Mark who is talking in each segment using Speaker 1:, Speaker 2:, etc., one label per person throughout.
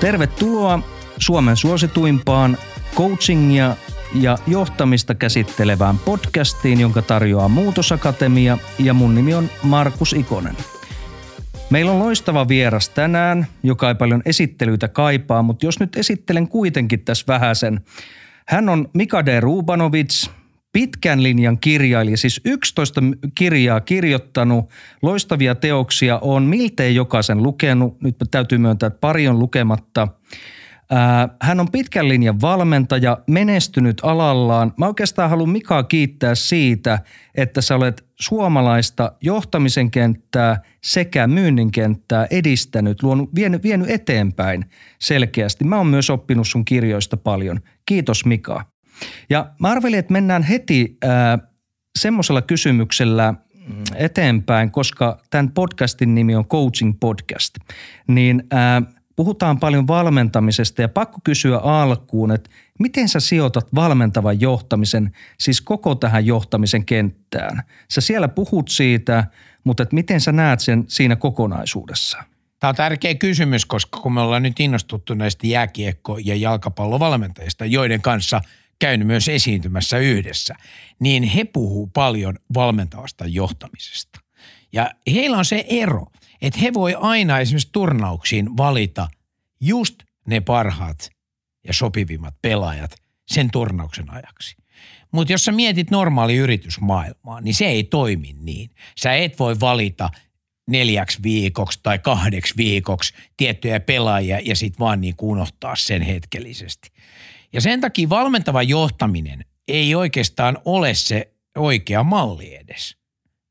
Speaker 1: Tervetuloa Suomen suosituimpaan coachingia ja johtamista käsittelevään podcastiin, jonka tarjoaa Muutosakatemia ja mun nimi on Markus Ikonen. Meillä on loistava vieras tänään, joka ei paljon esittelyitä kaipaa, mutta jos nyt esittelen kuitenkin tässä vähäsen. Hän on Mika D. Rubanovic, pitkän linjan kirjailija, siis 11 kirjaa kirjoittanut, loistavia teoksia on miltei jokaisen lukenut, nyt täytyy myöntää, että pari on lukematta – hän on pitkän linjan valmentaja, menestynyt alallaan. Mä oikeastaan haluan Mikaa kiittää siitä, että sä olet suomalaista johtamisen kenttää sekä myynnin kenttää edistänyt, luonut, vienyt, vienyt eteenpäin selkeästi. Mä oon myös oppinut sun kirjoista paljon. Kiitos Mika. Ja mä arvelin, että mennään heti äh, semmoisella kysymyksellä eteenpäin, koska tämän podcastin nimi on Coaching Podcast. Niin äh, puhutaan paljon valmentamisesta ja pakko kysyä alkuun, että miten sä sijoitat valmentavan johtamisen, siis koko tähän johtamisen kenttään? Sä siellä puhut siitä, mutta että miten sä näet sen siinä kokonaisuudessa?
Speaker 2: Tämä on tärkeä kysymys, koska kun me ollaan nyt innostuttu näistä jääkiekko- ja jalkapallovalmentajista, joiden kanssa käynyt myös esiintymässä yhdessä, niin he puhuu paljon valmentavasta johtamisesta. Ja heillä on se ero – että he voi aina esimerkiksi turnauksiin valita just ne parhaat ja sopivimmat pelaajat sen turnauksen ajaksi. Mutta jos sä mietit normaali yritysmaailmaa, niin se ei toimi niin. Sä et voi valita neljäksi viikoksi tai kahdeksi viikoksi tiettyjä pelaajia ja sitten vaan niin unohtaa sen hetkellisesti. Ja sen takia valmentava johtaminen ei oikeastaan ole se oikea malli edes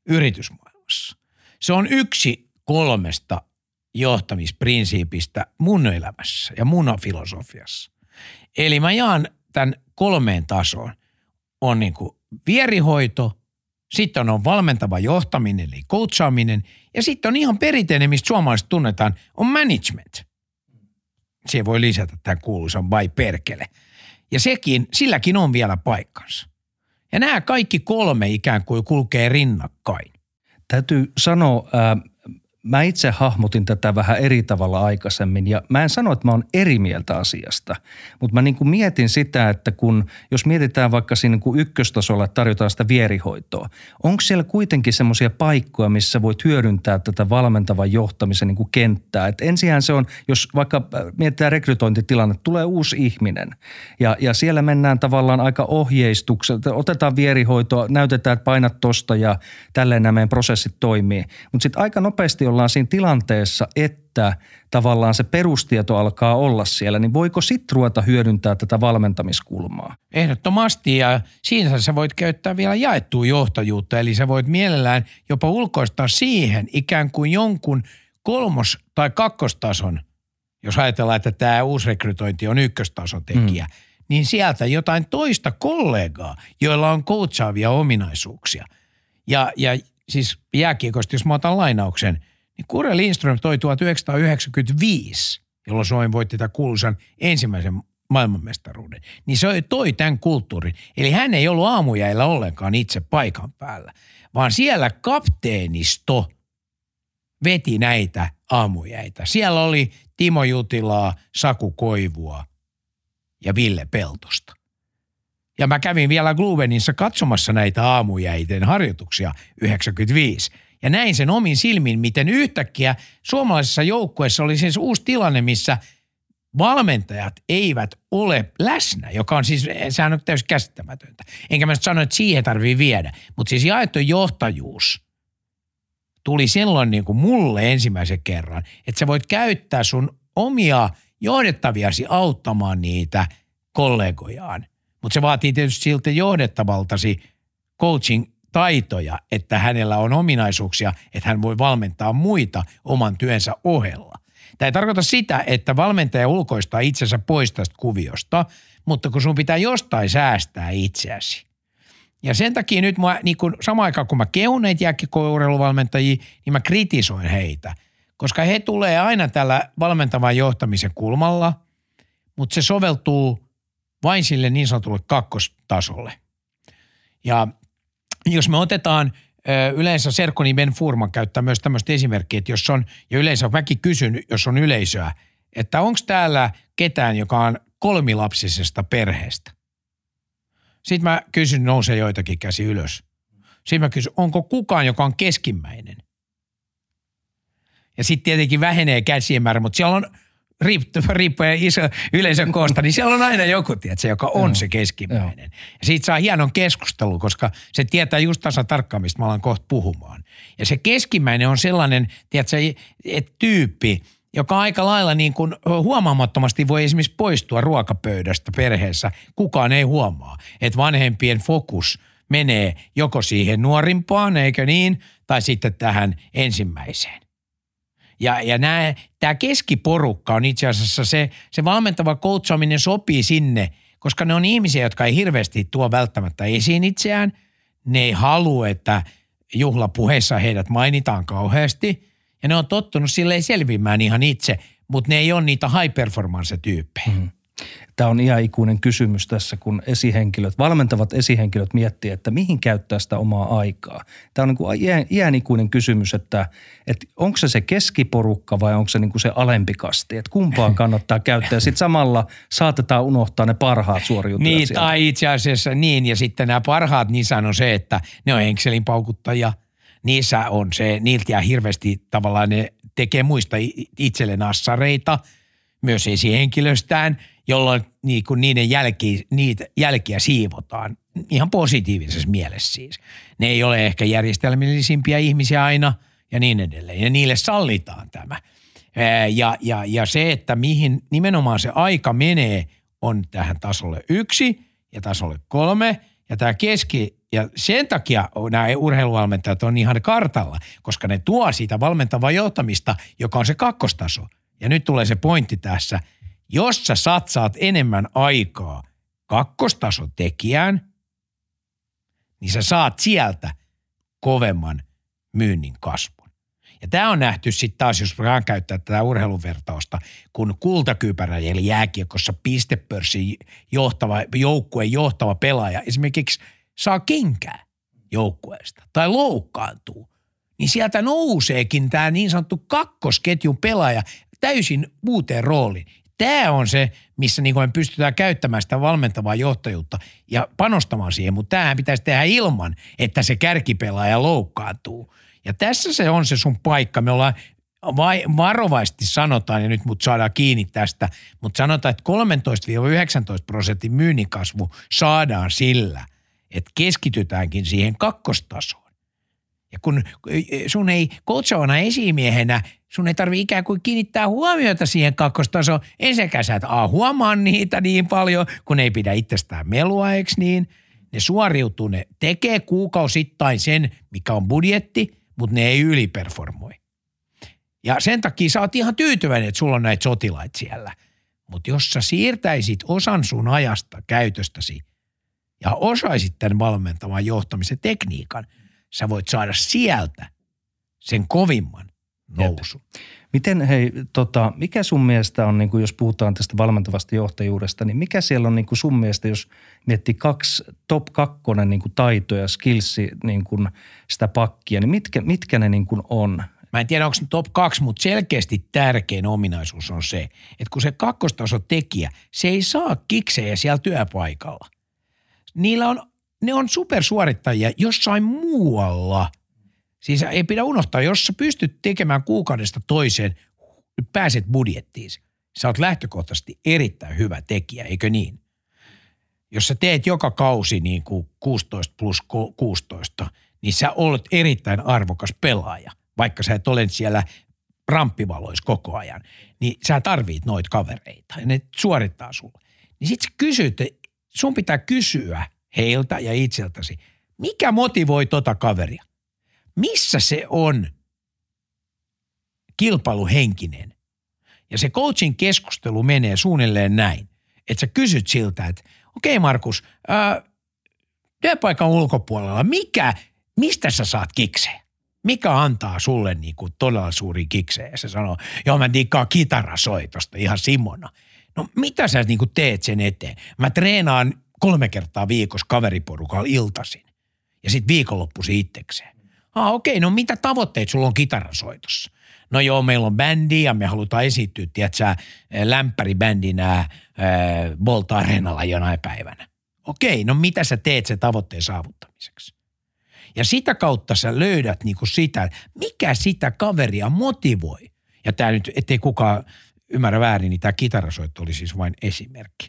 Speaker 2: yritysmaailmassa. Se on yksi kolmesta johtamisprinsiipistä mun elämässä ja mun filosofiassa. Eli mä jaan tämän kolmeen tasoon. On niin kuin vierihoito, sitten on valmentava johtaminen eli coachaaminen ja sitten on ihan perinteinen, mistä suomalaiset tunnetaan, on management. Se voi lisätä tämän kuuluisan vai perkele. Ja sekin, silläkin on vielä paikkansa. Ja nämä kaikki kolme ikään kuin kulkee rinnakkain.
Speaker 1: Täytyy sanoa, äh, mä itse hahmotin tätä vähän eri tavalla aikaisemmin ja mä en sano, että mä oon eri mieltä asiasta, mutta mä niin kuin mietin sitä, että kun jos mietitään vaikka siinä niin kuin ykköstasolla, että tarjotaan sitä vierihoitoa, onko siellä kuitenkin semmoisia paikkoja, missä voit hyödyntää tätä valmentavan johtamisen niin kuin kenttää. Et ensinhän se on, jos vaikka mietitään rekrytointitilanne, tulee uusi ihminen ja, ja siellä mennään tavallaan aika ohjeistuksella, otetaan vierihoitoa, näytetään, että painat tosta ja tälleen nämä meidän prosessit toimii. Mutta sitten aika nopeasti ollaan siinä tilanteessa, että tavallaan se perustieto alkaa olla siellä, niin voiko sitten ruveta hyödyntää tätä valmentamiskulmaa?
Speaker 2: Ehdottomasti ja siinä sä voit käyttää vielä jaettua johtajuutta, eli sä voit mielellään jopa ulkoistaa siihen ikään kuin jonkun kolmos- tai kakkostason, jos ajatellaan, että tämä uusrekrytointi on ykköstason tekijä, mm. niin sieltä jotain toista kollegaa, joilla on coachaavia ominaisuuksia. Ja, ja siis jääkiekosta, jos mä otan lainauksen – niin Kure Lindström toi 1995, jolloin Suomi voitti tämän kuuluisan ensimmäisen maailmanmestaruuden, niin se toi tämän kulttuurin. Eli hän ei ollut aamujäillä ollenkaan itse paikan päällä, vaan siellä kapteenisto veti näitä aamujäitä. Siellä oli Timo Jutilaa, Saku Koivua ja Ville Peltosta. Ja mä kävin vielä Gluvenissa katsomassa näitä aamujäiden harjoituksia 95. Ja näin sen omin silmin, miten yhtäkkiä suomalaisessa joukkueessa oli siis uusi tilanne, missä valmentajat eivät ole läsnä, joka on siis, sehän on täysin käsittämätöntä. Enkä mä sano, että siihen tarvii viedä. Mutta siis jaettu johtajuus tuli silloin niin kuin mulle ensimmäisen kerran, että sä voit käyttää sun omia johdettaviasi auttamaan niitä kollegojaan. Mutta se vaatii tietysti siltä johdettavaltasi coaching taitoja, että hänellä on ominaisuuksia, että hän voi valmentaa muita oman työnsä ohella. Tämä ei tarkoita sitä, että valmentaja ulkoistaa itsensä pois tästä kuviosta, mutta kun sun pitää jostain säästää itseäsi. Ja sen takia nyt mä, niin kun, samaan aikaan kun mä kehun näitä jääkiekkourheiluvalmentajia, niin mä kritisoin heitä. Koska he tulee aina tällä valmentavan johtamisen kulmalla, mutta se soveltuu vain sille niin sanotulle kakkostasolle. Ja jos me otetaan yleensä Serkoni Ben Furman käyttää myös tämmöistä esimerkkiä, että jos on, ja yleensä väki kysynyt, jos on yleisöä, että onko täällä ketään, joka on kolmilapsisesta perheestä. Sitten mä kysyn, nousee joitakin käsi ylös. Sitten mä kysyn, onko kukaan, joka on keskimmäinen? Ja sitten tietenkin vähenee käsien määrä, mutta siellä on riippuen iso yleisön koosta, niin siellä on aina joku, tiedätkö, joka on se keskimmäinen. Ja siitä saa hienon keskustelu, koska se tietää just tasa tarkkaan, mistä mä alan kohta puhumaan. Ja se keskimmäinen on sellainen, tiedätkö, että tyyppi, joka aika lailla niin kuin huomaamattomasti voi esimerkiksi poistua ruokapöydästä perheessä. Kukaan ei huomaa, että vanhempien fokus menee joko siihen nuorimpaan, eikö niin, tai sitten tähän ensimmäiseen. Ja, ja tämä keskiporukka on itse asiassa se, se valmentava coachaaminen sopii sinne, koska ne on ihmisiä, jotka ei hirveästi tuo välttämättä esiin itseään. Ne ei halua, että juhlapuheissa heidät mainitaan kauheasti. Ja ne on tottunut silleen selvimään ihan itse, mutta ne ei ole niitä high performance-tyyppejä. Mm.
Speaker 1: Tämä on ihan ikuinen kysymys tässä, kun esihenkilöt, valmentavat esihenkilöt miettii, että mihin käyttää sitä omaa aikaa. Tämä on niin kuin iän, iän ikuinen kysymys, että, että onko se se keskiporukka vai onko se niin kuin se alempi kasti, että kumpaan kannattaa käyttää. Sitten samalla saatetaan unohtaa ne parhaat suoriutujat
Speaker 2: Niin, sieltä. tai itse asiassa niin, ja sitten nämä parhaat, niissä on se, että ne on Excelin paukuttajia. Niissä on se, niiltä jää hirveästi tavallaan ne tekee muista itselleen assareita, myös esihenkilöstään – jolloin niin kuin niiden jälki, niitä jälkiä siivotaan ihan positiivisessa mielessä siis. Ne ei ole ehkä järjestelmällisimpia ihmisiä aina ja niin edelleen. Ja niille sallitaan tämä. Ja, ja, ja se, että mihin nimenomaan se aika menee, on tähän tasolle yksi ja tasolle kolme. Ja tämä keski, ja sen takia nämä urheiluvalmentajat on ihan kartalla, koska ne tuo siitä valmentavaa johtamista, joka on se kakkostaso. Ja nyt tulee se pointti tässä – jos sä satsaat enemmän aikaa kakkostason tekijään, niin sä saat sieltä kovemman myynnin kasvun. Ja tämä on nähty sitten taas, jos voidaan käyttää tätä urheiluvertausta, kun kultakypärä eli jääkiekossa pistepörssin johtava, joukkueen johtava pelaaja esimerkiksi saa kenkää joukkueesta tai loukkaantuu, niin sieltä nouseekin tämä niin sanottu kakkosketjun pelaaja täysin uuteen rooliin tämä on se, missä niin me pystytään käyttämään sitä valmentavaa johtajuutta ja panostamaan siihen, mutta tämähän pitäisi tehdä ilman, että se kärkipelaaja loukkaantuu. Ja tässä se on se sun paikka. Me ollaan vai, varovasti sanotaan, ja nyt mut saadaan kiinni tästä, mutta sanotaan, että 13-19 prosentin myynnin kasvu saadaan sillä, että keskitytäänkin siihen kakkostasoon. Ja kun sun ei coachavana esimiehenä, sun ei tarvi ikään kuin kiinnittää huomiota siihen kakkostasoon. Ensinnäkään sä et a, huomaa niitä niin paljon, kun ei pidä itsestään melua, eikö niin? Ne suoriutuu, ne tekee kuukausittain sen, mikä on budjetti, mutta ne ei yliperformoi. Ja sen takia sä oot ihan tyytyväinen, että sulla on näitä sotilaita siellä. Mutta jos sä siirtäisit osan sun ajasta käytöstäsi ja osaisit tämän valmentavan johtamisen tekniikan – sä voit saada sieltä sen kovimman nousun.
Speaker 1: Miten hei, tota, mikä sun mielestä on, niin kuin jos puhutaan tästä valmentavasta johtajuudesta, niin mikä siellä on niin kuin sun mielestä, jos miettii kaksi, top kakkonen niin kuin taitoja, skillsi, niin kuin sitä pakkia, niin mitkä, mitkä ne niin kuin on?
Speaker 2: Mä en tiedä, onko se top kaksi, mutta selkeästi tärkein ominaisuus on se, että kun se kakkostaso tekijä, se ei saa kiksejä siellä työpaikalla. Niillä on ne on supersuorittajia jossain muualla. Siis ei pidä unohtaa, jos sä pystyt tekemään kuukaudesta toiseen, pääset budjettiin. Sä oot lähtökohtaisesti erittäin hyvä tekijä, eikö niin? Jos sä teet joka kausi niin kuin 16 plus 16, niin sä olet erittäin arvokas pelaaja, vaikka sä et ole siellä ramppivaloissa koko ajan. Niin sä tarvit noita kavereita ja ne suorittaa sulle. Niin sit sä kysyt, sun pitää kysyä – heiltä ja itseltäsi. Mikä motivoi tota kaveria? Missä se on kilpailuhenkinen? Ja se coachin keskustelu menee suunnilleen näin, että sä kysyt siltä, että okei okay Markus, ää, työpaikan ulkopuolella, mikä, mistä sä saat kikseen? Mikä antaa sulle niin kuin todella suuri kikseen? Ja se sanoo, joo mä diikkaan kitarasoitosta ihan Simona. No mitä sä niin kuin teet sen eteen? Mä treenaan kolme kertaa viikossa kaveriporukalla iltasin ja sitten viikonloppuisin itsekseen. Ah, okei, okay, no mitä tavoitteet sulla on kitarasoitossa? No joo, meillä on bändi ja me halutaan esittyä, tiedätkö, lämpäribändinä äh, Bolt Arenalla jonain päivänä. Okei, no mitä sä teet sen tavoitteen saavuttamiseksi? Ja sitä kautta sä löydät niinku sitä, mikä sitä kaveria motivoi. Ja tämä nyt, ettei kukaan ymmärrä väärin, niin tämä kitarasoitto oli siis vain esimerkki.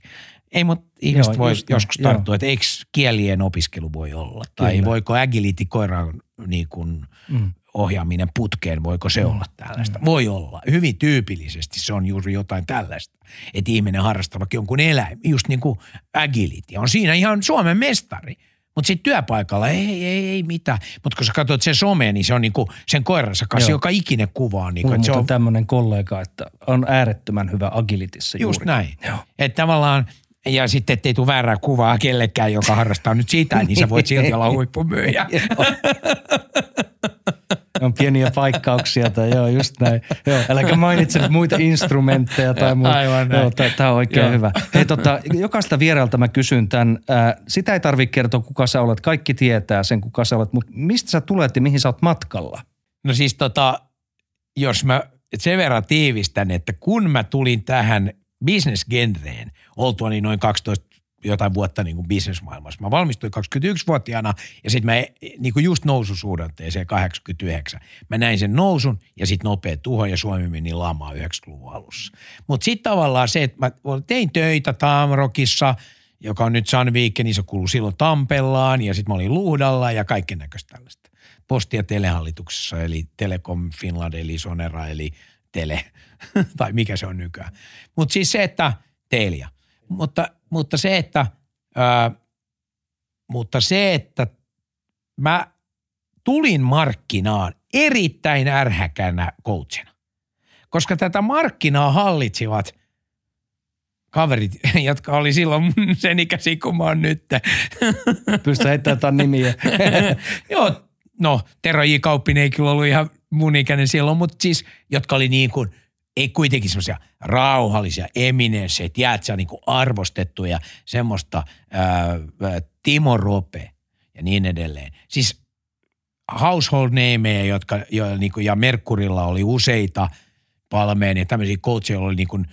Speaker 2: Ei, mutta ihmiset
Speaker 1: Joo,
Speaker 2: voi
Speaker 1: just
Speaker 2: joskus
Speaker 1: näin,
Speaker 2: tarttua, että eikö kielien opiskelu voi olla? Tai
Speaker 1: Kyllä.
Speaker 2: voiko agility koiran niin kuin
Speaker 1: Mm.
Speaker 2: ohjaaminen putkeen, voiko se olla tällaista? Voi olla. Hyvin tyypillisesti se on juuri jotain tällaista. Että ihminen harrastaa vaikka jonkun eläin, just niin kuin agility. On siinä ihan Suomen mestari. Mutta sitten työpaikalla ei, ei, ei mitään. Mutta kun sä katsot sen some, niin se on niinku sen koiransa kanssa
Speaker 1: Joo.
Speaker 2: joka ikinen kuva on. Niinku,
Speaker 1: Mulla
Speaker 2: se
Speaker 1: on tämmöinen kollega, että on äärettömän hyvä agilitissa
Speaker 2: just
Speaker 1: juuri.
Speaker 2: näin.
Speaker 1: Joo.
Speaker 2: Että tavallaan, ja sitten ettei tule väärää kuvaa kellekään, joka harrastaa nyt sitä, niin sä voit silti olla huippumyyjä.
Speaker 1: On pieniä paikkauksia tai joo, just näin. Joo, äläkä mainitse muita instrumentteja tai muuta.
Speaker 2: Aivan näin.
Speaker 1: Joo, tämä on oikein
Speaker 2: Joo.
Speaker 1: hyvä. Hei tota, jokaista vierailta mä kysyn tämän. Ää, sitä ei tarvitse kertoa, kuka sä olet. Kaikki tietää sen, kuka sä olet. Mutta mistä sä tulet ja mihin sä oot matkalla?
Speaker 2: No siis tota, jos mä sen verran tiivistän, että kun mä tulin tähän bisnesgenreen, oltuani noin 12 jotain vuotta niin kuin bisnesmaailmassa. Mä valmistuin 21-vuotiaana ja sitten mä niin kuin just noususuhdanteeseen 89. Mä näin sen nousun ja sitten nopea tuho ja Suomi meni lamaan 90-luvun alussa. Mutta sitten tavallaan se, että mä tein töitä Tamrokissa, joka on nyt Sandviken, niin se kuului silloin Tampellaan ja sitten mä olin Luhdalla ja kaiken näköistä tällaista. Posti- ja telehallituksessa, eli Telekom Finland, eli Sonera, eli Tele, tai mikä se on nykyään. Mutta siis se, että Telia. Mutta, mutta se, että, ää, mutta se, että mä tulin markkinaan erittäin ärhäkänä coachina. Koska tätä markkinaa hallitsivat kaverit, jotka oli silloin sen ikäisiä kuin mä oon nyt.
Speaker 1: Pystyt heittämään nimiä.
Speaker 2: Joo, no Tero J. Kauppinen ei kyllä ollut ihan mun ikäinen silloin, mutta siis, jotka oli niin kuin, ei kuitenkin semmoisia rauhallisia eminenssejä, tiedätkö, niin arvostettuja, semmoista ää, Timo Rope ja niin edelleen. Siis household nameja, jotka, jo, niin kuin, ja Merkurilla oli useita palmeen ja tämmöisiä coacheja oli niin kuin,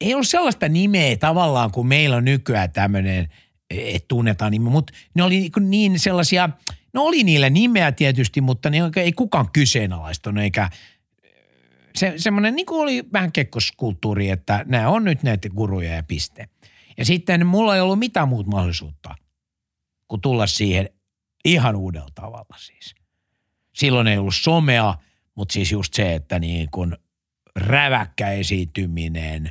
Speaker 2: ei ollut sellaista nimeä tavallaan kuin meillä on nykyään tämmöinen, että tunnetaan nimi, mutta ne oli niin, niin sellaisia, no oli niillä nimeä tietysti, mutta ne ei kukaan kyseenalaistanut eikä se, semmoinen niin kuin oli vähän kekkoskulttuuri, että nämä on nyt näitä guruja ja piste. Ja sitten mulla ei ollut mitään muuta mahdollisuutta kuin tulla siihen ihan uudella tavalla siis. Silloin ei ollut somea, mutta siis just se, että niin kuin räväkkä esiintyminen,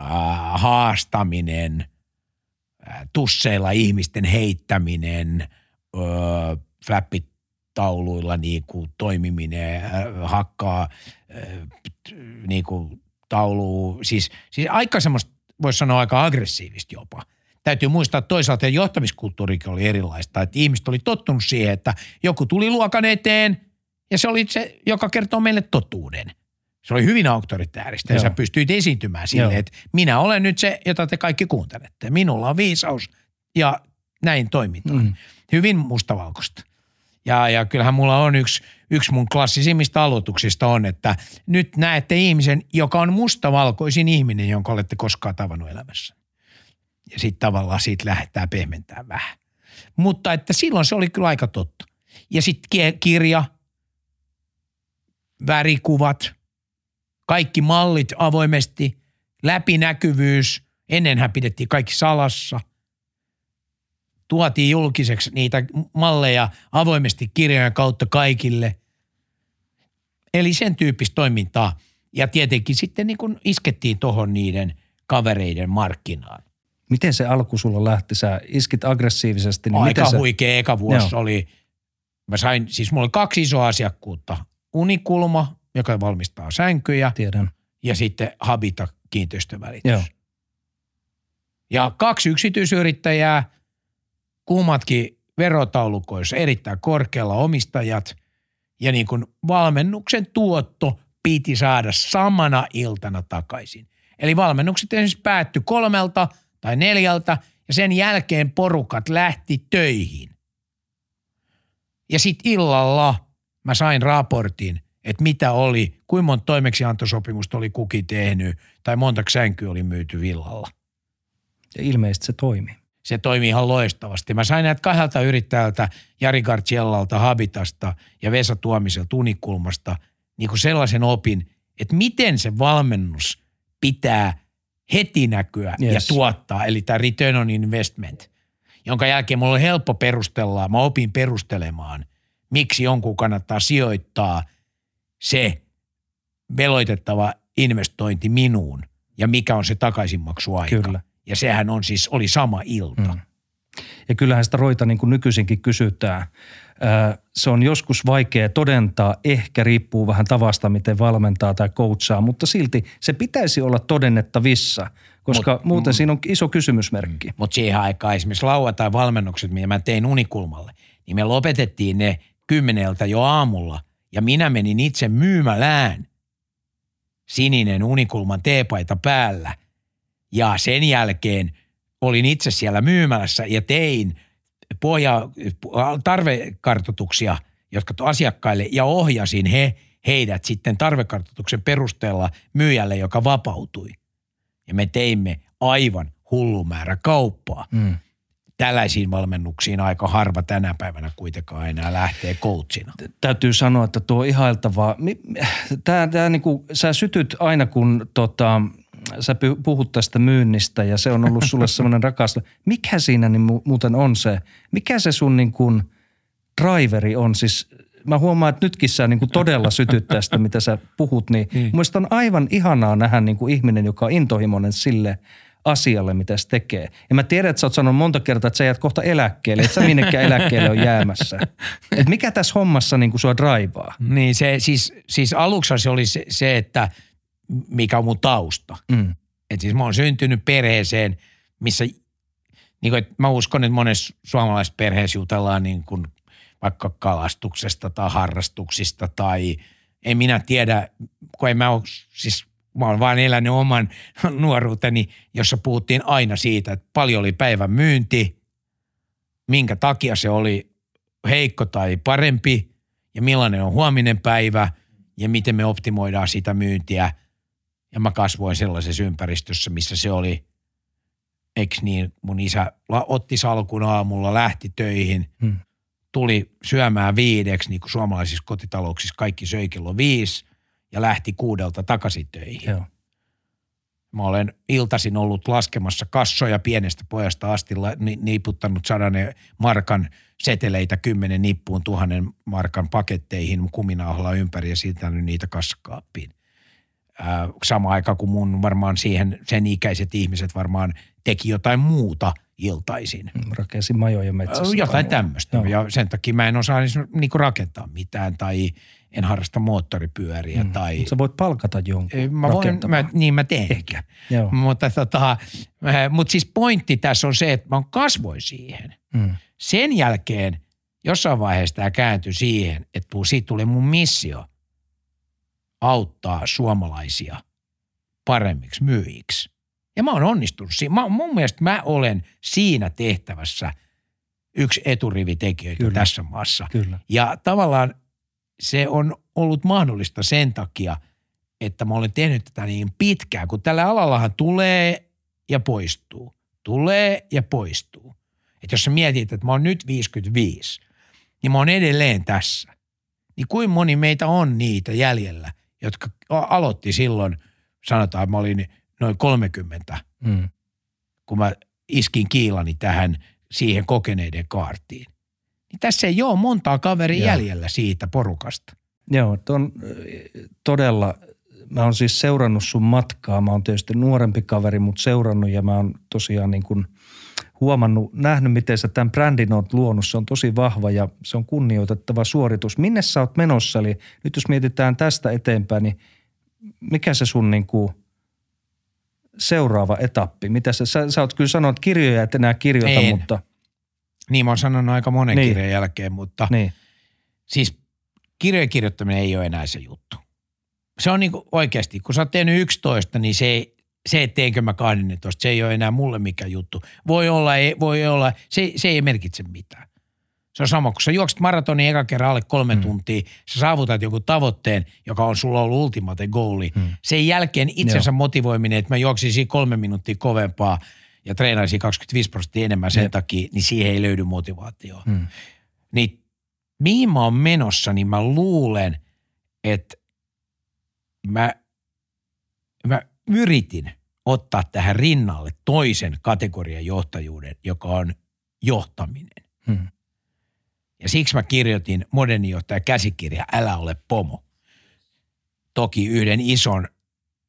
Speaker 2: äh, haastaminen, äh, tusseilla ihmisten heittäminen, äh, flappitauluilla niin kuin toimiminen, hakkaa niin kuin taulu, siis, siis aika semmoista, voisi sanoa aika aggressiivista jopa. Täytyy muistaa että toisaalta, että johtamiskulttuurikin oli erilaista, että ihmiset oli tottunut siihen, että joku tuli luokan eteen ja se oli se, joka kertoo meille totuuden. Se oli hyvin auktoritääristä ja
Speaker 1: Joo.
Speaker 2: sä pystyit esiintymään silleen, että minä olen nyt se, jota te kaikki kuuntelette. Minulla on viisaus ja näin toimitaan.
Speaker 1: Mm.
Speaker 2: Hyvin mustavalkoista. Ja, ja kyllähän mulla on yksi, yksi mun klassisimmista aloituksista on, että nyt näette ihmisen, joka on mustavalkoisin ihminen, jonka olette koskaan tavannut elämässä. Ja sitten tavallaan siitä lähdetään pehmentää vähän. Mutta että silloin se oli kyllä aika totta. Ja sitten kirja, värikuvat, kaikki mallit avoimesti, läpinäkyvyys. Ennenhän pidettiin kaikki salassa. Tuotiin julkiseksi niitä malleja avoimesti kirjojen kautta kaikille. Eli sen tyyppistä toimintaa. Ja tietenkin sitten niin kun iskettiin tuohon niiden kavereiden markkinaan.
Speaker 1: Miten se alku sulla lähti? Sä iskit aggressiivisesti. Niin
Speaker 2: Aika
Speaker 1: miten sä...
Speaker 2: huikea eka vuosi
Speaker 1: Joo.
Speaker 2: oli. Mä sain, siis mulla oli kaksi isoa asiakkuutta. Unikulma, joka valmistaa sänkyjä,
Speaker 1: Tiedän.
Speaker 2: ja sitten Habita kiinteistövälitys.
Speaker 1: Joo.
Speaker 2: Ja kaksi yksityisyrittäjää, kummatkin verotaulukoissa erittäin korkealla omistajat ja niin kuin valmennuksen tuotto piti saada samana iltana takaisin. Eli valmennukset esimerkiksi päättyi kolmelta tai neljältä ja sen jälkeen porukat lähti töihin. Ja sitten illalla mä sain raportin, että mitä oli, kuinka monta toimeksiantosopimusta oli kuki tehnyt tai monta sänkyä oli myyty villalla.
Speaker 1: Ja ilmeisesti se toimii.
Speaker 2: Se toimii ihan loistavasti. Mä sain näitä kahdelta yrittäjältä, Jari Garciellalta, Habitasta ja Vesa Tuomiselta Unikulmasta, niin kuin sellaisen opin, että miten se valmennus pitää heti näkyä yes. ja tuottaa, eli tämä return on investment, jonka jälkeen mulla oli helppo perustella, mä opin perustelemaan, miksi jonkun kannattaa sijoittaa se veloitettava investointi minuun ja mikä on se takaisinmaksuaika. Kyllä. Ja sehän on siis, oli sama ilta. Mm.
Speaker 1: Ja kyllähän sitä roita niin kuin nykyisinkin kysytään. Se on joskus vaikea todentaa, ehkä riippuu vähän tavasta, miten valmentaa tai coachaa, mutta silti se pitäisi olla todennettavissa, koska mut, muuten mm, siinä on iso kysymysmerkki.
Speaker 2: Mutta siihen aikaan esimerkiksi lauantai valmennukset, mitä mä tein Unikulmalle, niin me lopetettiin ne kymmeneltä jo aamulla ja minä menin itse myymälään sininen Unikulman teepaita päällä ja sen jälkeen olin itse siellä myymälässä ja tein pohja, tarvekartoituksia jotka asiakkaille ja ohjasin he, heidät sitten tarvekartoituksen perusteella myyjälle, joka vapautui. Ja me teimme aivan hullu määrä kauppaa. Mm. Tällaisiin valmennuksiin aika harva tänä päivänä kuitenkaan enää lähtee coachina.
Speaker 1: Täytyy sanoa, että tuo ihailtavaa. Tää, tää niinku, sä sytyt aina, kun tota, sä puhut tästä myynnistä ja se on ollut sulle semmoinen rakas. Mikä siinä niin muuten on se, mikä se sun niin kuin driveri on? Siis mä huomaan, että nytkin sä niin kuin todella sytyt tästä, mitä sä puhut, niin mm. on aivan ihanaa nähdä niin kuin ihminen, joka on intohimoinen sille asialle, mitä se tekee. Ja mä tiedän, että sä oot sanonut monta kertaa, että sä jäät kohta eläkkeelle, että sä minnekään eläkkeelle on jäämässä. Et mikä tässä hommassa niin kuin sua draivaa?
Speaker 2: Niin se siis, siis aluksi se oli se, se että – mikä on mun tausta. Mm. Et siis mä oon syntynyt perheeseen, missä niin kuin, mä uskon, että monessa suomalaisessa perheessä jutellaan niin kuin vaikka kalastuksesta tai harrastuksista tai en minä tiedä, kun en mä ole, siis mä oon vaan elänyt oman nuoruuteni, jossa puhuttiin aina siitä, että paljon oli päivän myynti, minkä takia se oli heikko tai parempi ja millainen on huominen päivä ja miten me optimoidaan sitä myyntiä – ja mä kasvoin sellaisessa ympäristössä, missä se oli, eks niin, mun isä otti salkun aamulla, lähti töihin, hmm. tuli syömään viideksi, niin kuin suomalaisissa kotitalouksissa kaikki söi kello viisi ja lähti kuudelta takaisin töihin. Joo. Mä olen iltasin ollut laskemassa kassoja pienestä pojasta asti, niiputtanut sadan markan seteleitä kymmenen nippuun tuhannen markan paketteihin kuminauhalla ympäri ja siirtänyt niitä kassakaappiin sama aika kuin mun varmaan siihen sen ikäiset ihmiset varmaan teki jotain muuta iltaisin.
Speaker 1: Mm, rakensi majoja metsässä.
Speaker 2: Jotain tämmöistä. Ja sen takia mä en osaa niinku rakentaa mitään tai en harrasta moottoripyöriä. Mm. Tai...
Speaker 1: Sä voit palkata jonkun
Speaker 2: mä voin, mä, Niin mä teen. Ehkä. Joo. Mutta, tota, mutta siis pointti tässä on se, että mä kasvoin siihen. Mm. Sen jälkeen jossain vaiheessa tämä kääntyi siihen, että siitä tuli mun missio – auttaa suomalaisia paremmiksi myyjiksi. Ja mä oon onnistunut siinä. Mä, mun mielestä mä olen siinä tehtävässä yksi eturivitekijöitä Kyllä. tässä maassa. Kyllä. Ja tavallaan se on ollut mahdollista sen takia, että mä olen tehnyt tätä niin pitkään, kun tällä alallahan tulee ja poistuu. Tulee ja poistuu. Että jos sä mietit, että mä oon nyt 55, niin mä oon edelleen tässä. Niin kuin moni meitä on niitä jäljellä, jotka aloitti silloin, sanotaan, mä olin noin 30, mm. kun mä iskin kiilani tähän siihen kokeneiden kaartiin. Niin tässä ei ole montaa kaveria Joo. jäljellä siitä porukasta.
Speaker 1: Joo, on todella, mä oon siis seurannut sun matkaa. Mä oon tietysti nuorempi kaveri, mutta seurannut ja mä oon tosiaan niin kuin huomannut, nähnyt, miten sä tämän brändin oot luonut. Se on tosi vahva ja se on kunnioitettava suoritus. Minne sä oot menossa? Eli nyt jos mietitään tästä eteenpäin, niin mikä se sun niin kuin seuraava etappi? Mitä sä, sä, sä oot kyllä sanonut, että kirjoja et enää kirjoita, en. mutta...
Speaker 2: Niin, mä oon sanonut aika monen niin. kirjan jälkeen, mutta niin. siis kirjojen kirjoittaminen ei ole enää se juttu. Se on niin kuin oikeasti, kun sä oot tehnyt 11, niin se ei, se, että teenkö mä 12, se ei ole enää mulle mikään juttu. Voi olla, ei, voi olla se, se ei merkitse mitään. Se on sama, kun sä juokset maratonin eka kerran alle kolme mm. tuntia, sä saavutat joku tavoitteen, joka on sulla ollut ultimate goali. Mm. Sen jälkeen itsensä Joo. motivoiminen, että mä juoksisin kolme minuuttia kovempaa ja treenaisin 25 prosenttia enemmän sen Jep. takia, niin siihen ei löydy motivaatioa. Mm. Niin mihin mä oon menossa, niin mä luulen, että mä, mä yritin ottaa tähän rinnalle toisen kategorian johtajuuden, joka on johtaminen. Hmm. Ja siksi mä kirjoitin moderni johtaja käsikirja Älä ole pomo. Toki yhden ison,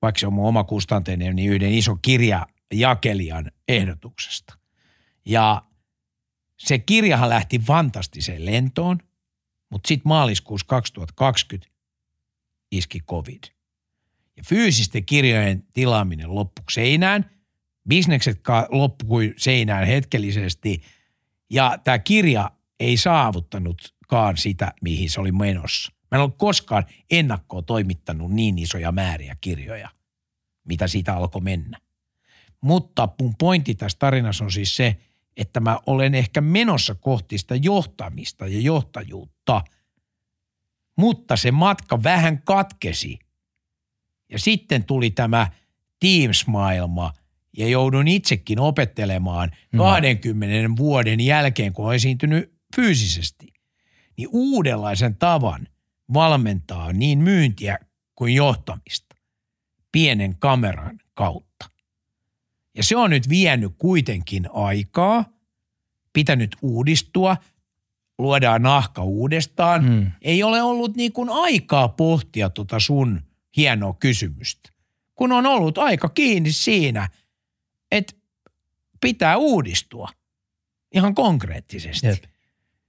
Speaker 2: vaikka se on mun oma kustanteinen, niin yhden ison kirjajakelijan ehdotuksesta. Ja se kirjahan lähti fantastiseen lentoon, mutta sitten maaliskuussa 2020 iski covid. Ja fyysisten kirjojen tilaaminen loppui seinään, bisnekset loppui seinään hetkellisesti ja tämä kirja ei saavuttanutkaan sitä, mihin se oli menossa. Mä en ole koskaan ennakkoon toimittanut niin isoja määriä kirjoja, mitä siitä alkoi mennä. Mutta mun pointti tässä tarinassa on siis se, että mä olen ehkä menossa kohti sitä johtamista ja johtajuutta, mutta se matka vähän katkesi. Ja sitten tuli tämä Teams-maailma ja joudun itsekin opettelemaan 20 mm. vuoden jälkeen, kun olen esiintynyt fyysisesti, niin uudenlaisen tavan valmentaa niin myyntiä kuin johtamista pienen kameran kautta. Ja se on nyt vienyt kuitenkin aikaa, pitänyt uudistua, luodaan nahka uudestaan. Hmm. Ei ole ollut niin kuin aikaa pohtia tuota sun hienoa kysymystä. Kun on ollut aika kiinni siinä, että pitää uudistua ihan konkreettisesti. Jep.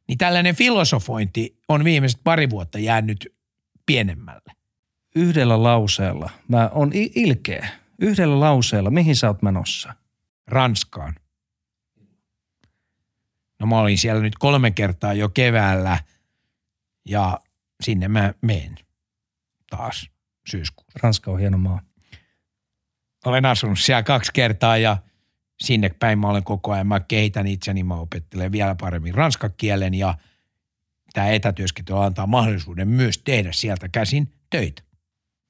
Speaker 2: Niin tällainen filosofointi on viimeiset pari vuotta jäänyt pienemmälle.
Speaker 1: Yhdellä lauseella. Mä on ilkeä. Yhdellä lauseella. Mihin sä oot menossa?
Speaker 2: Ranskaan. No mä olin siellä nyt kolme kertaa jo keväällä ja sinne mä menen taas syyskuussa.
Speaker 1: Ranska on hieno maa.
Speaker 2: Olen asunut siellä kaksi kertaa ja sinne päin mä olen koko ajan. Mä kehitän itseni, mä opettelen vielä paremmin ranskan kielen ja tämä etätyöskentely antaa mahdollisuuden myös tehdä sieltä käsin töitä.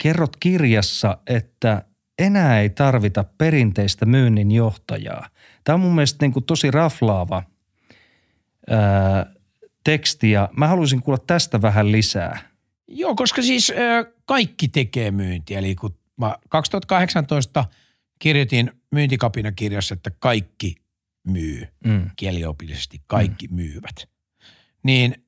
Speaker 1: Kerrot kirjassa, että enää ei tarvita perinteistä myynnin johtajaa. Tämä on mun mielestä niin kuin tosi raflaava ää, teksti ja mä haluaisin kuulla tästä vähän lisää.
Speaker 2: Joo, koska siis ää, kaikki tekee myyntiä. Eli kun mä 2018 kirjoitin myyntikapinakirjassa, että kaikki myy mm. kieliopillisesti, kaikki mm. myyvät. Niin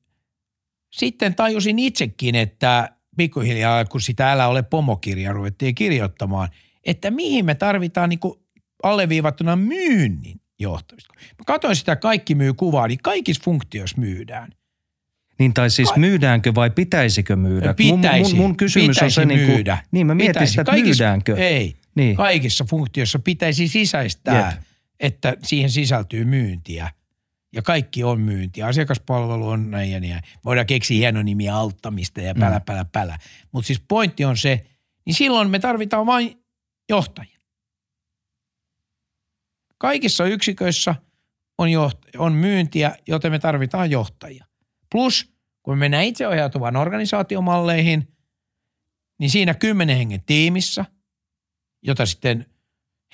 Speaker 2: sitten tajusin itsekin, että pikkuhiljaa, kun sitä Älä ole pomokirjaa ruvettiin kirjoittamaan, että mihin me tarvitaan niin kuin alleviivattuna myynnin johtamista. Mä katsoin sitä kaikki myy kuvaa, niin kaikissa funktioissa myydään.
Speaker 1: Niin tai siis myydäänkö vai pitäisikö myydä?
Speaker 2: Pitäisi.
Speaker 1: Mun, mun, mun kysymys
Speaker 2: pitäisi
Speaker 1: on se,
Speaker 2: myydä.
Speaker 1: Niin, kuin, niin mä mietin
Speaker 2: pitäisi.
Speaker 1: sitä, että
Speaker 2: Kaikissa,
Speaker 1: myydäänkö.
Speaker 2: Ei.
Speaker 1: Niin.
Speaker 2: Kaikissa funktioissa pitäisi sisäistää, Jep. että siihen sisältyy myyntiä. Ja kaikki on myyntiä. Asiakaspalvelu on näin ja niin. Voidaan keksiä hieno nimiä auttamista ja pälä, mm. pälä, pälä. Mutta siis pointti on se, niin silloin me tarvitaan vain johtajia. Kaikissa yksiköissä on, joht- on myyntiä, joten me tarvitaan johtajia. Plus, kun me mennään itseohjautuvan organisaatiomalleihin, niin siinä kymmenen hengen tiimissä, jota sitten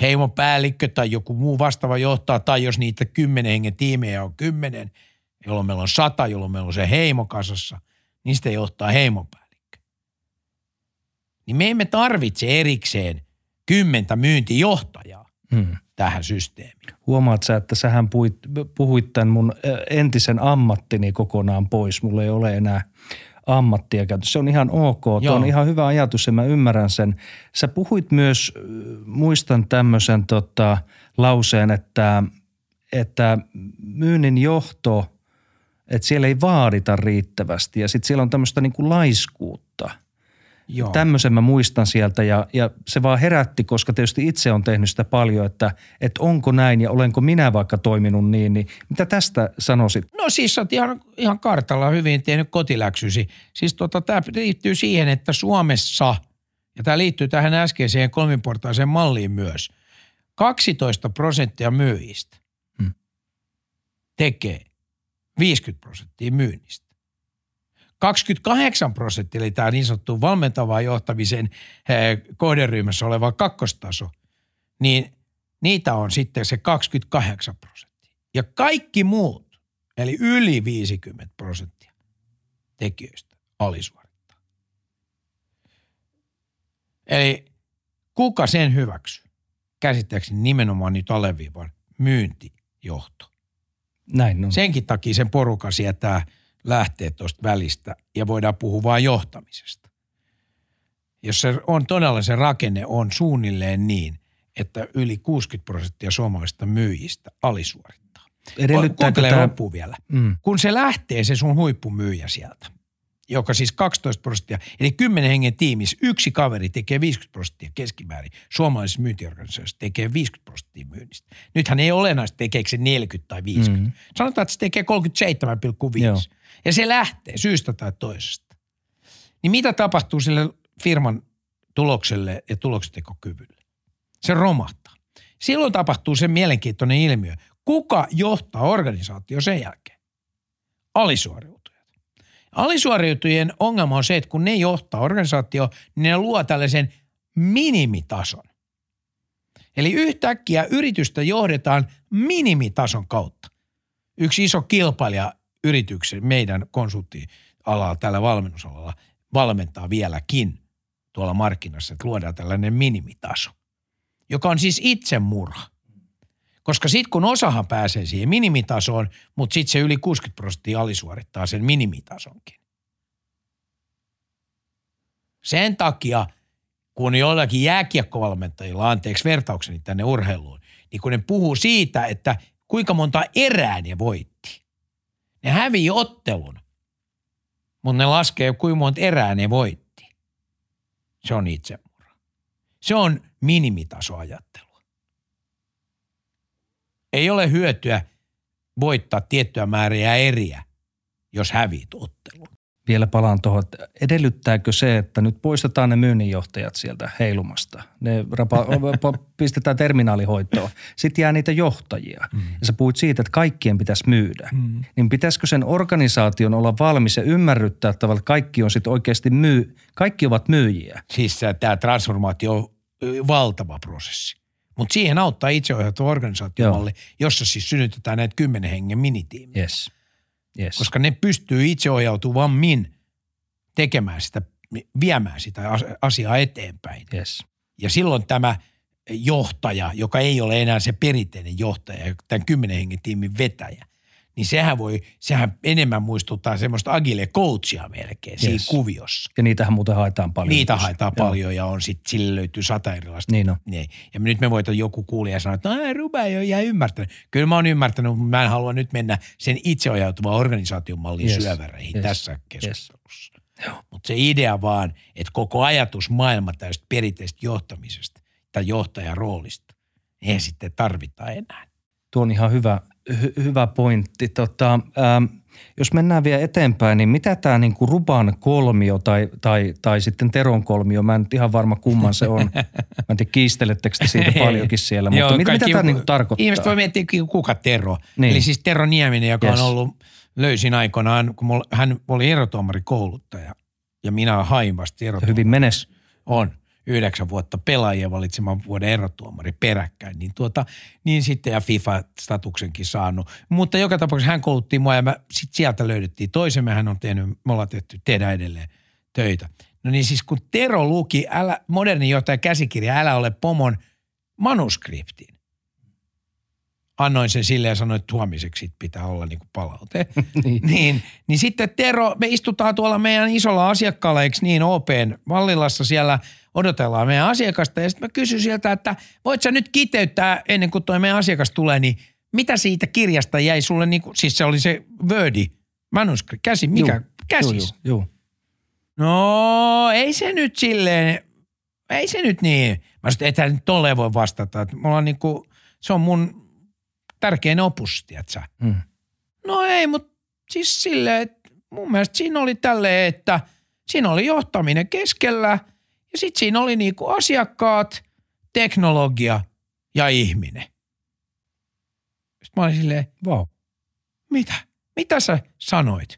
Speaker 2: heimopäällikkö tai joku muu vastaava johtaa, tai jos niitä kymmenen hengen tiimejä on kymmenen, jolloin meillä on sata, jolloin meillä on se heimo kasassa, niin sitä johtaa heimopäällikkö. Niin me emme tarvitse erikseen kymmentä myyntijohtajaa hmm. Tähän systeemiin.
Speaker 1: Huomaat sä, että sähän puhuit, puhuit tämän mun entisen ammattini kokonaan pois. Mulla ei ole enää ammattia käytössä. Se on ihan ok. Tuo on ihan hyvä ajatus ja mä ymmärrän sen. Sä puhuit myös, muistan tämmöisen tota, lauseen, että, että myynnin johto, että siellä ei vaadita riittävästi ja sitten siellä on tämmöistä niin kuin laiskuutta – Joo. Tämmöisen mä muistan sieltä ja, ja se vaan herätti, koska tietysti itse on tehnyt sitä paljon, että, että onko näin ja olenko minä vaikka toiminut niin, niin mitä tästä sanoisit?
Speaker 2: No siis sä oot ihan, ihan kartalla hyvin tehnyt kotiläksysi. Siis tota, tämä liittyy siihen, että Suomessa, ja tämä liittyy tähän äskeiseen kolmiportaiseen malliin myös, 12 prosenttia myyjistä hmm. tekee 50 prosenttia myynnistä. 28 prosenttia, eli tämä niin sanottu valmentavaa johtamisen eh, kohderyhmässä oleva kakkostaso, niin niitä on sitten se 28 prosenttia. Ja kaikki muut, eli yli 50 prosenttia tekijöistä alisuorittaa. Eli kuka sen hyväksyy? Käsittääkseni nimenomaan nyt alleviivan myyntijohto.
Speaker 1: Näin on.
Speaker 2: Senkin takia sen porukan sietää lähteä tuosta välistä ja voidaan puhua vain johtamisesta. Jos se on todella se rakenne on suunnilleen niin, että yli 60 prosenttia suomalaisista myyjistä alisuorittaa.
Speaker 1: Edellyttääkö
Speaker 2: Kuuntele
Speaker 1: tämä...
Speaker 2: loppuun vielä.
Speaker 1: Mm.
Speaker 2: Kun se lähtee se sun huippumyyjä sieltä, joka siis 12 prosenttia, eli 10 hengen tiimissä yksi kaveri tekee 50 prosenttia keskimäärin. Suomalaisessa myyntiorganisaatiossa tekee 50 prosenttia myynnistä. Nythän ei ole olennaista, tekeekö se 40 tai 50.
Speaker 1: Mm.
Speaker 2: Sanotaan, että se tekee 37,5.
Speaker 1: Joo.
Speaker 2: Ja se lähtee syystä tai toisesta. Niin mitä tapahtuu sille firman tulokselle ja tuloksentekokyvylle? Se romahtaa. Silloin tapahtuu se mielenkiintoinen ilmiö. Kuka johtaa organisaatio sen jälkeen? Alisuoriutujat. Alisuoriutujien ongelma on se, että kun ne johtaa organisaatio, niin ne luo tällaisen minimitason. Eli yhtäkkiä yritystä johdetaan minimitason kautta. Yksi iso kilpailija yrityksen meidän konsulttialalla, tällä valmennusalalla, valmentaa vieläkin tuolla markkinassa, että luodaan tällainen minimitaso, joka on siis itsemurha. Koska sitten kun osahan pääsee siihen minimitasoon, mutta sitten se yli 60 prosenttia alisuorittaa sen minimitasonkin. Sen takia, kun jollakin jääkiekkovalmentajilla, anteeksi vertaukseni tänne urheiluun, niin kun ne puhuu siitä, että kuinka monta erää ne voitti. Ne hävii ottelun, mutta ne laskee kuinka monta erää ne voitti. Se on itsemurha. Se on minimitasoajattelua. Ei ole hyötyä voittaa tiettyä määriä eriä, jos häviit ottelun.
Speaker 1: Vielä palaan tuohon, että edellyttääkö se, että nyt poistetaan ne myynninjohtajat sieltä heilumasta. Ne rapa, pistetään terminaalihoitoon. Sitten jää niitä johtajia. Mm. Ja sä puhuit siitä, että kaikkien pitäisi myydä. Mm. Niin pitäisikö sen organisaation olla valmis ja ymmärryttää että kaikki on sitten oikeasti myy, kaikki ovat myyjiä.
Speaker 2: Siis tämä transformaatio on valtava prosessi. Mutta siihen auttaa itseohjautuva organisaatiomalli, jossa siis synnytetään näitä kymmenen hengen minitiimiä.
Speaker 1: Yes. yes.
Speaker 2: koska ne pystyy itseohjautuvammin tekemään sitä, viemään sitä as- asiaa eteenpäin.
Speaker 1: yes.
Speaker 2: Ja silloin tämä johtaja, joka ei ole enää se perinteinen johtaja, tämän kymmenen hengen tiimin vetäjä, niin sehän voi, sehän enemmän muistuttaa semmoista agile coachia melkein siinä
Speaker 1: Yes.
Speaker 2: kuviossa.
Speaker 1: Ja niitähän muuten haetaan paljon.
Speaker 2: Niitä haetaan
Speaker 1: Joo.
Speaker 2: paljon ja on sit, sille löytyy sata erilaista.
Speaker 1: Niin on.
Speaker 2: Niin. Ja nyt me voitaan joku kuulija sanoa, että no, Ruba ei ole ihan ymmärtänyt. Kyllä mä oon ymmärtänyt, mutta mä en halua nyt mennä sen itseohjautuvan organisaatiomallin
Speaker 1: Yes.
Speaker 2: syöväreihin
Speaker 1: Yes.
Speaker 2: tässä keskustelussa. Mutta se idea vaan, että koko ajatus maailma tästä perinteisestä johtamisesta tai johtajan roolista, ei sitten tarvita enää.
Speaker 1: Tuo on ihan hyvä, hy, hyvä pointti. Tota, ähm, jos mennään vielä eteenpäin, niin mitä tämä niinku Ruban kolmio tai, tai, tai sitten Teron kolmio, mä en nyt ihan varma kumman se on. Mä en tiedä, kiistelettekö te siitä paljonkin siellä, mutta
Speaker 2: Joo,
Speaker 1: mitä, mitä tämä niinku tarkoittaa?
Speaker 2: Ihmiset voi miettiä, kuka Tero.
Speaker 1: Niin.
Speaker 2: Eli siis Tero Nieminen, joka
Speaker 1: Yes.
Speaker 2: on ollut löysin aikoinaan, kun mulla, hän oli erotuomarikouluttaja ja minä hain vasta erotuomari.
Speaker 1: Hyvin menes.
Speaker 2: on yhdeksän vuotta pelaajia valitsemaan vuoden erotuomari peräkkäin, niin, tuota, niin sitten ja FIFA-statuksenkin saanut. Mutta joka tapauksessa hän koulutti mua ja mä, sit sieltä löydettiin toisemme, hän on tehnyt, me ollaan tehty, tehdään edelleen töitä. No niin siis kun Tero luki älä, moderni johtaja käsikirja, älä ole pomon manuskriptin. Annoin sen sille ja sanoin, että huomiseksi pitää olla niin kuin palaute.
Speaker 1: Niin.
Speaker 2: niin, niin sitten Tero, me istutaan tuolla meidän isolla asiakkaalla, eikö niin, OPn Vallilassa siellä odotellaan meidän asiakasta. Ja sitten mä kysyn sieltä, että voit sä nyt kiteyttää ennen kuin toi meidän asiakas tulee, niin mitä siitä kirjasta jäi sulle, niin kuin, siis se oli se Wordi, manuskripti, käsi, mikä,
Speaker 1: Juu,
Speaker 2: käsis.
Speaker 1: Joo.
Speaker 2: No, ei se nyt silleen, ei se nyt niin. Mä sanoin, että nyt tolleen voi vastata. Että mulla on niinku, se on mun tärkein opus, tiedätkö?
Speaker 1: Mm.
Speaker 2: No ei, mutta siis silleen, että mun mielestä siinä oli tälleen, että siinä oli johtaminen keskellä ja sitten siinä oli niinku asiakkaat, teknologia ja ihminen. Sitten mä olin silleen,
Speaker 1: Wow.
Speaker 2: mitä? mitä sä sanoit?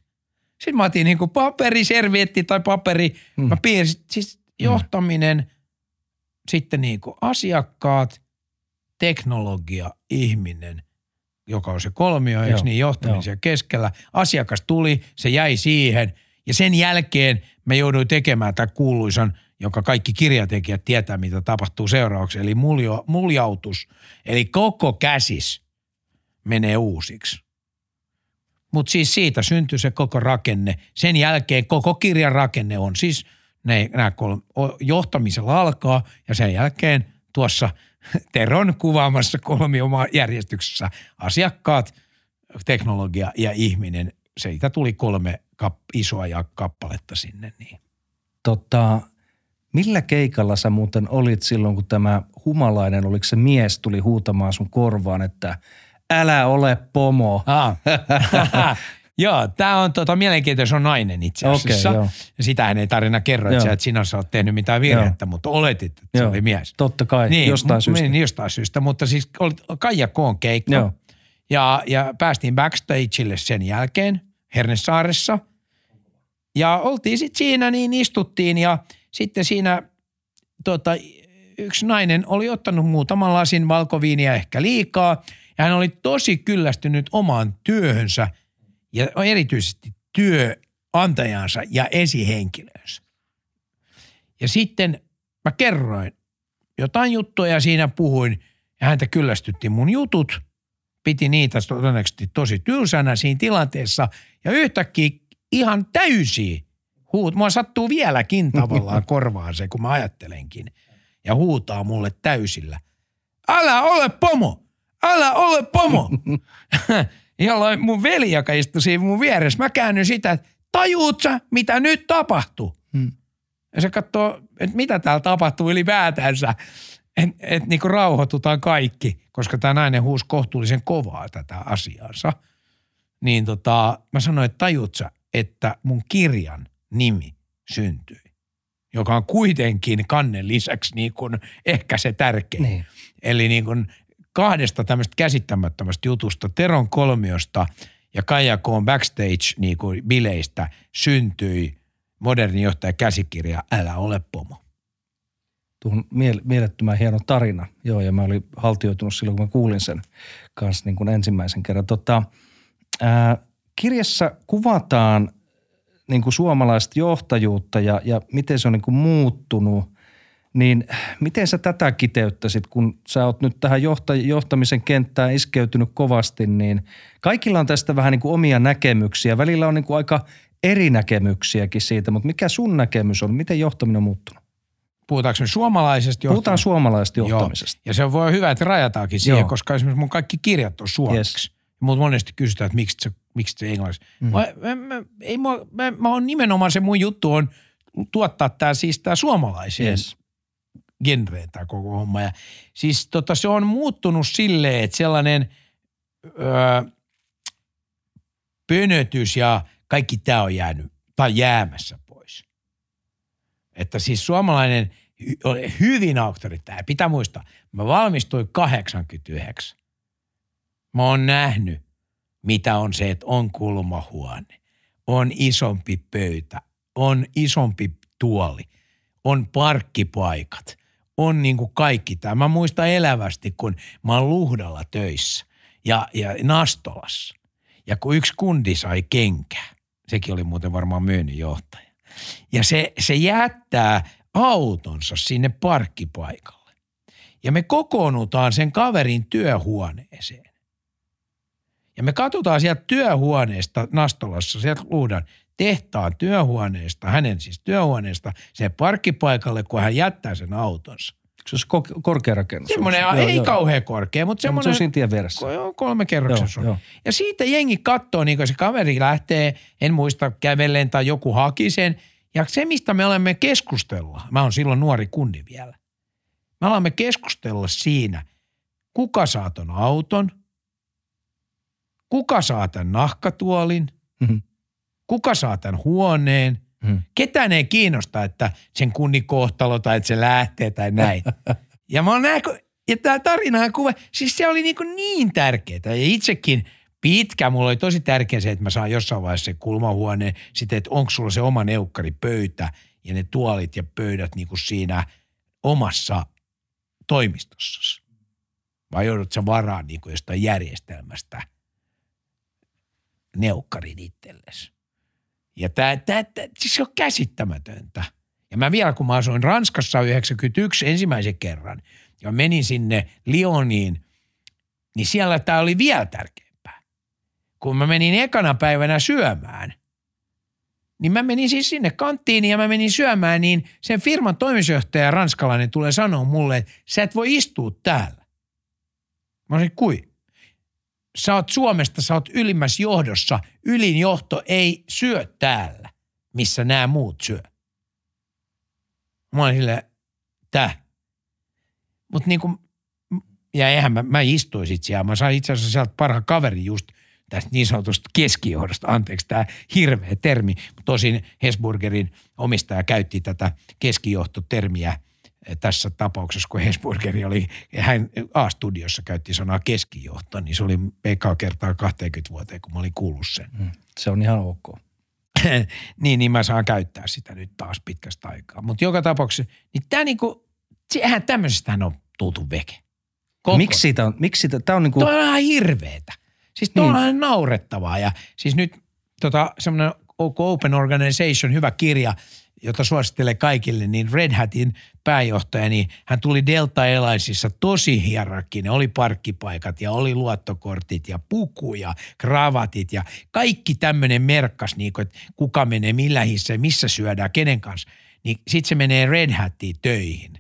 Speaker 2: Sitten mä otin niin kuin paperiservietti tai paperi. Mm. Mä piirsin, siis johtaminen, mm. sitten niin kuin asiakkaat, teknologia, ihminen, joka on se kolmio, eikö niin, johtamisen joo. keskellä. Asiakas tuli, se jäi siihen ja sen jälkeen me jouduin tekemään tämän kuuluisan, joka kaikki kirjatekijät tietää, mitä tapahtuu seuraavaksi, eli muljo, muljautus. Eli koko käsis menee uusiksi. Mutta siis siitä syntyy se koko rakenne. Sen jälkeen koko kirjan rakenne on siis nämä kolme, johtamisella alkaa ja sen jälkeen tuossa Teron kuvaamassa kolmioma-järjestyksessä asiakkaat, teknologia ja ihminen. Siitä tuli kolme kap, isoa ja kappaletta sinne. Niin.
Speaker 1: Tota, millä keikalla sä muuten olit silloin, kun tämä humalainen, oliko se mies, tuli huutamaan sun korvaan, että älä ole pomo. Ah.
Speaker 2: Joo, tämä on tota, mielenkiintoista, se on nainen itse asiassa. Okay, sitähän ei tarina kerro, että, sä, että sinä olet tehnyt mitään virhettä, joo. mutta oletit, että joo. se oli mies.
Speaker 1: Totta kai, niin, jostain syystä.
Speaker 2: Niin, jostain syystä, mutta siis oli Kaija Koon keikka. Joo. Ja, ja päästiin backstageille sen jälkeen Hernesaaressa. Ja oltiin sitten siinä, niin istuttiin ja sitten siinä tota, yksi nainen oli ottanut muutaman lasin valkoviiniä ehkä liikaa – ja hän oli tosi kyllästynyt omaan työhönsä ja erityisesti työantajansa ja esihenkilönsä. Ja sitten mä kerroin jotain juttuja ja siinä puhuin ja häntä kyllästytti mun jutut. Piti niitä todennäköisesti tosi tylsänä siinä tilanteessa ja yhtäkkiä ihan täysi huut. Mua sattuu vieläkin tavallaan korvaan se, kun mä ajattelenkin. Ja huutaa mulle täysillä. Älä ole pomo! älä ole pomo. Jolloin mun veli, joka istui siinä mun vieressä, mä käännyn sitä, että tajuut sä, mitä nyt tapahtuu? Hmm. Ja se katsoo, että mitä täällä tapahtuu ylipäätänsä. Että et niinku rauhoitutaan kaikki, koska tämä nainen huusi kohtuullisen kovaa tätä asiansa. Niin tota, mä sanoin, että tajuut sä, että mun kirjan nimi syntyi joka on kuitenkin kannen lisäksi niin kuin ehkä se tärkein. Niin. Eli niin kuin kahdesta tämmöistä käsittämättömästä jutusta, Teron kolmiosta ja Kaija Koon backstage niin kuin bileistä syntyi moderni johtaja käsikirja Älä ole pomo.
Speaker 1: Tuohon miele- mielettömän hieno tarina. Joo, ja mä olin haltioitunut silloin, kun mä kuulin sen kanssa niin kuin ensimmäisen kerran. Tota, ää, kirjassa kuvataan niin kuin suomalaista johtajuutta ja, ja miten se on niin kuin muuttunut – niin miten sä tätä kiteyttäisit, kun sä oot nyt tähän johtamisen kenttään iskeytynyt kovasti, niin kaikilla on tästä vähän niin kuin omia näkemyksiä. Välillä on niin kuin aika eri näkemyksiäkin siitä, mutta mikä sun näkemys on? Miten johtaminen on muuttunut?
Speaker 2: Puhutaanko me suomalaisesta johtamisesta?
Speaker 1: Puhutaan suomalaisesta johtamisesta.
Speaker 2: Joo. Ja se voi hyvä, että rajataankin siihen, Joo. koska esimerkiksi mun kaikki kirjat on suomeksi. Yes. Mutta monesti kysytään, että miksi se, miksi se englanniksi. Mm. Mä, mä, mä, ei, mä, mä, mä on nimenomaan se mun juttu on tuottaa tämä siis tämä suomalaisia yes genreen tämä koko homma. Ja siis tota, se on muuttunut silleen, että sellainen öö, pönötys ja kaikki tämä on jäänyt tai jäämässä pois. Että siis suomalainen oli hyvin auktoritaarinen. Pitää muistaa, mä valmistuin 89. Mä oon nähnyt, mitä on se, että on kulmahuone, on isompi pöytä, on isompi tuoli, on parkkipaikat, on niin kuin kaikki tämä. Mä muistan elävästi, kun mä oon Luhdalla töissä ja, ja Nastolassa. Ja kun yksi kundi sai kenkää, sekin oli muuten varmaan myynninjohtaja. Ja se, se jättää autonsa sinne parkkipaikalle. Ja me kokoonnutaan sen kaverin työhuoneeseen. Ja me katsotaan sieltä työhuoneesta Nastolassa, sieltä Luudan tehtaan työhuoneesta, hänen siis työhuoneesta, sen parkkipaikalle, kun hän jättää sen autonsa.
Speaker 1: Se on korkea rakennus.
Speaker 2: Semmoinen, joo, ei joo. kauhean korkea, mutta semmoinen.
Speaker 1: se on siinä tien vieressä.
Speaker 2: Kolme kerroksen joo, joo. Ja siitä jengi katsoo, niin kuin se kaveri lähtee, en muista kävellen tai joku haki sen. Ja se, mistä me olemme keskustella, mä oon silloin nuori kundi vielä. Me alamme keskustella siinä, kuka saa ton auton, kuka saa tämän nahkatuolin, mm-hmm kuka saa tämän huoneen, hmm. ketään ei kiinnosta, että sen kunnin kohtalo tai että se lähtee tai näin. ja mä oon nähnyt, ja tämä tarina kuva, siis se oli niin, niin tärkeää ja itsekin pitkä. Mulla oli tosi tärkeä se, että mä saan jossain vaiheessa se kulmahuone, sitten että onko sulla se oma neukkaripöytä ja ne tuolit ja pöydät niin kuin siinä omassa toimistossa. Vai joudut sä varaan niin kuin jostain järjestelmästä neukkarin itsellesi. Ja tämä, tämä, tämä, siis se on käsittämätöntä. Ja mä vielä, kun mä asuin Ranskassa 91 ensimmäisen kerran ja menin sinne Lyoniin, niin siellä tämä oli vielä tärkeämpää. Kun mä menin ekana päivänä syömään, niin mä menin siis sinne kanttiin ja mä menin syömään, niin sen firman toimitusjohtaja ranskalainen tulee sanoa mulle, että sä et voi istua täällä. Mä olisin, kui? Sä oot Suomesta, sä oot ylimmässä johdossa. Ylin johto ei syö täällä, missä nämä muut syö. Mä olin silleen, tää. Mut niinku, ja eihän mä, mä istuin sit siellä. Mä sain itse asiassa sieltä parhaan kaveri just tästä niin sanotusta keskijohdosta. Anteeksi tämä hirveä termi. Tosin Hesburgerin omistaja käytti tätä keskijohtotermiä tässä tapauksessa, kun Hesburgeri oli, hän A-studiossa käytti sanaa keskijohto, niin se oli eka kertaa 20 vuoteen, kun mä olin kuullut sen. Mm,
Speaker 1: se on ihan ok.
Speaker 2: niin, niin mä saan käyttää sitä nyt taas pitkästä aikaa. Mutta joka tapauksessa, niin tämä niinku, sehän tämmöisestähän on tultu veke.
Speaker 1: Koko. Miksi siitä on, miksi siitä, tämä on niinku...
Speaker 2: Tuo on ihan hirveetä. Siis tuo niin. on naurettavaa ja siis nyt tota, semmoinen Open Organization, hyvä kirja, jota suosittelen kaikille, niin Red Hatin pääjohtaja, niin hän tuli Delta Airlinesissa tosi hierarkkinen. Oli parkkipaikat ja oli luottokortit ja puku ja kravatit ja kaikki tämmöinen merkkas, niin kuin, että kuka menee millä hissä, missä syödään, kenen kanssa. Niin sitten se menee Red Hattiin töihin.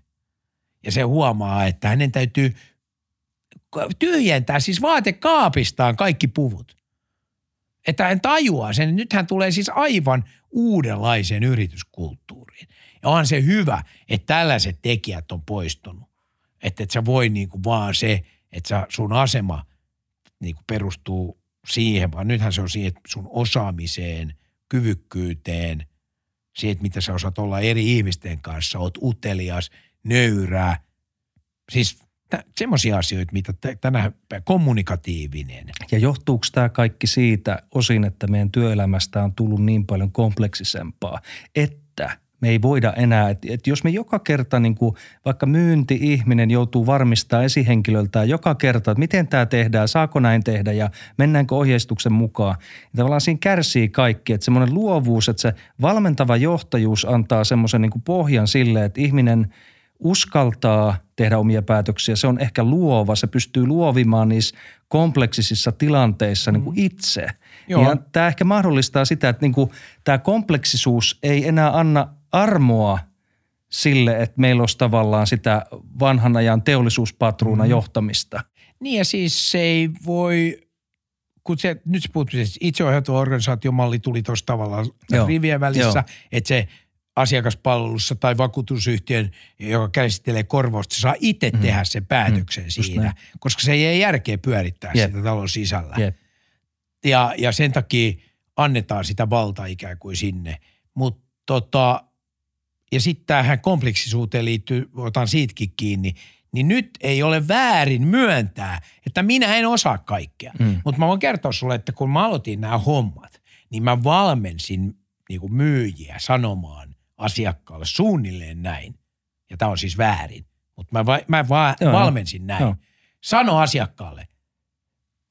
Speaker 2: Ja se huomaa, että hänen täytyy tyhjentää siis vaatekaapistaan kaikki puvut. Että hän tajuaa sen. Nyt hän tulee siis aivan uudenlaiseen yrityskulttuuriin. Ja on se hyvä, että tällaiset tekijät on poistunut. Että et sä voi niinku vaan se, että sä, sun asema niinku perustuu siihen, vaan nythän se on siihen sun osaamiseen, kyvykkyyteen, siihen, mitä sä osaat olla eri ihmisten kanssa, oot utelias, nöyrää. Siis semmoisia asioita, mitä tänä kommunikatiivinen.
Speaker 1: Ja johtuuko tämä kaikki siitä osin, että meidän työelämästä on tullut niin paljon kompleksisempaa, että me ei voida enää, että, että jos me joka kerta niin kuin vaikka myynti-ihminen joutuu varmistaa esihenkilöltään joka kerta, että miten tämä tehdään, saako näin tehdä ja mennäänkö ohjeistuksen mukaan, niin tavallaan siinä kärsii kaikki, että semmoinen luovuus, että se valmentava johtajuus antaa semmoisen niin pohjan sille, että ihminen uskaltaa tehdä omia päätöksiä. Se on ehkä luova, se pystyy luovimaan niissä kompleksisissa tilanteissa niin kuin mm. itse. Joo. Ja tämä ehkä mahdollistaa sitä, että niin kuin tämä kompleksisuus ei enää anna armoa sille, että meillä olisi tavallaan sitä vanhan ajan teollisuuspatruuna mm. johtamista.
Speaker 2: Niin ja siis se ei voi, kun se, nyt se puhuttu, itseohjautuva organisaatiomalli tuli tuossa tavallaan Joo. rivien välissä, Joo. että se asiakaspalvelussa tai vakuutusyhtiön, joka käsittelee korvausta, saa itse mm. tehdä sen päätöksen mm. siinä, koska se ei järkeä pyörittää yep. sitä talon sisällä. Ja, ja sen takia annetaan sitä valtaa ikään kuin sinne. Mutta tota, ja sitten tähän kompleksisuuteen liittyy, otan siitäkin kiinni, niin nyt ei ole väärin myöntää, että minä en osaa kaikkea. Mm. Mutta mä voin kertoa sulle, että kun mä aloitin nämä hommat, niin mä valmensin niin kuin myyjiä sanomaan asiakkaalle suunnilleen näin. Ja tämä on siis väärin, mutta mä, va, mä va, Joo, valmensin näin. Joo. Sano asiakkaalle,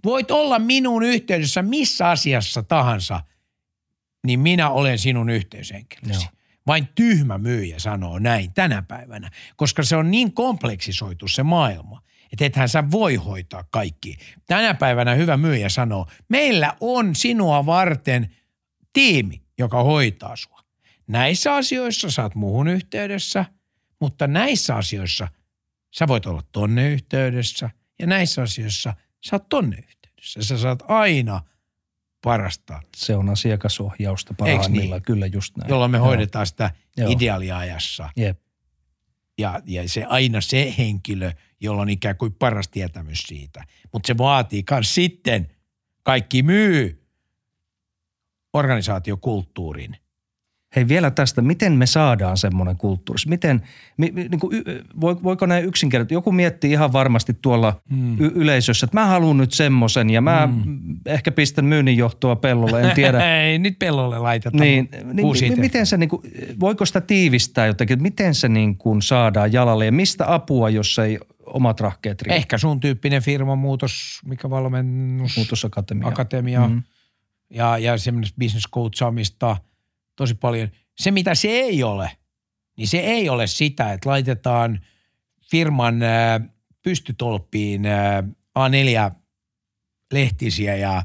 Speaker 2: voit olla minun yhteydessä missä asiassa tahansa, niin minä olen sinun yhteyshenkilösi. Joo. Vain tyhmä myyjä sanoo näin tänä päivänä, koska se on niin kompleksisoitu se maailma, että ethän sä voi hoitaa kaikki. Tänä päivänä hyvä myyjä sanoo, meillä on sinua varten tiimi, joka hoitaa sua. Näissä asioissa sä oot muuhun yhteydessä, mutta näissä asioissa sä voit olla tonne yhteydessä ja näissä asioissa sä oot tonne yhteydessä. Sä saat aina – parasta.
Speaker 1: Se on asiakasohjausta parhaimmillaan, niin? kyllä just näin.
Speaker 2: Jolloin me Joo. hoidetaan sitä Joo. ideaaliajassa. Jep. Ja, ja se aina se henkilö, jolla on ikään kuin paras tietämys siitä. Mutta se vaatii myös sitten, kaikki myy organisaatiokulttuurin.
Speaker 1: Hei vielä tästä, miten me saadaan semmoinen kulttuuri? Miten, mi, niin kuin, voiko näin yksinkertaisesti, joku miettii ihan varmasti tuolla mm. y- yleisössä, että mä haluan nyt semmoisen ja mä mm. ehkä pistän myynnin johtoa pellolle, en tiedä.
Speaker 2: Ei nyt pellolle laiteta.
Speaker 1: Niin, niin miten se, niin kuin, voiko sitä tiivistää jotenkin, miten se niin kuin saadaan jalalle ja mistä apua, jos ei omat rahkeet riitä?
Speaker 2: Ehkä sun tyyppinen firma muutos, mikä valmennus.
Speaker 1: Muutosakatemia.
Speaker 2: Akatemia. Mm. Ja, ja semmoinen business coachaamista – tosi paljon. Se, mitä se ei ole, niin se ei ole sitä, että laitetaan firman pystytolppiin A4-lehtisiä ja,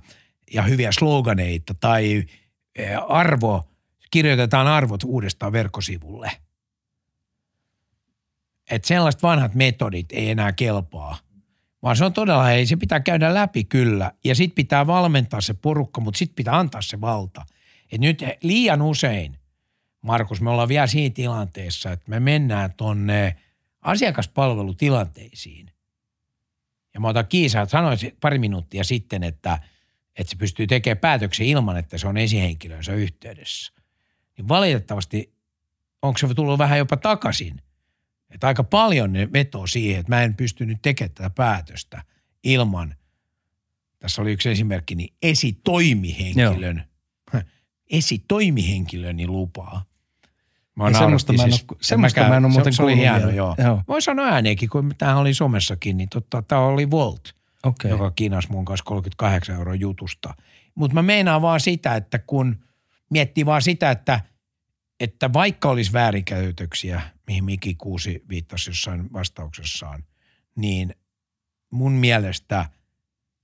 Speaker 2: ja hyviä sloganeita tai arvo, kirjoitetaan arvot uudestaan verkkosivulle. Että sellaiset vanhat metodit ei enää kelpaa, vaan se on todella, ei se pitää käydä läpi kyllä. Ja sitten pitää valmentaa se porukka, mutta sitten pitää antaa se valta. Et nyt liian usein, Markus, me ollaan vielä siinä tilanteessa, että me mennään tonne asiakaspalvelutilanteisiin. Ja mä otan että sanoin pari minuuttia sitten, että, että se pystyy tekemään päätöksen ilman, että se on esihenkilönsä yhteydessä. Niin valitettavasti onko se tullut vähän jopa takaisin. Että aika paljon ne vetoo siihen, että mä en pystynyt tekemään tätä päätöstä ilman, tässä oli yksi esimerkki, niin esitoimihenkilön Joo esitoimihenkilöni lupaa.
Speaker 1: Mä oon semmoista, mä en siis, ole, semmoista mä en ole muuten
Speaker 2: se, oli hieno, joo. joo. Voin sanoa ääneenkin, kun tämähän oli somessakin, niin totta, tämä oli Volt, okay. joka kiinas mun kanssa 38 euroa jutusta. Mutta mä meinaan vaan sitä, että kun miettii vaan sitä, että, että vaikka olisi väärinkäytöksiä, mihin Miki Kuusi viittasi jossain vastauksessaan, niin mun mielestä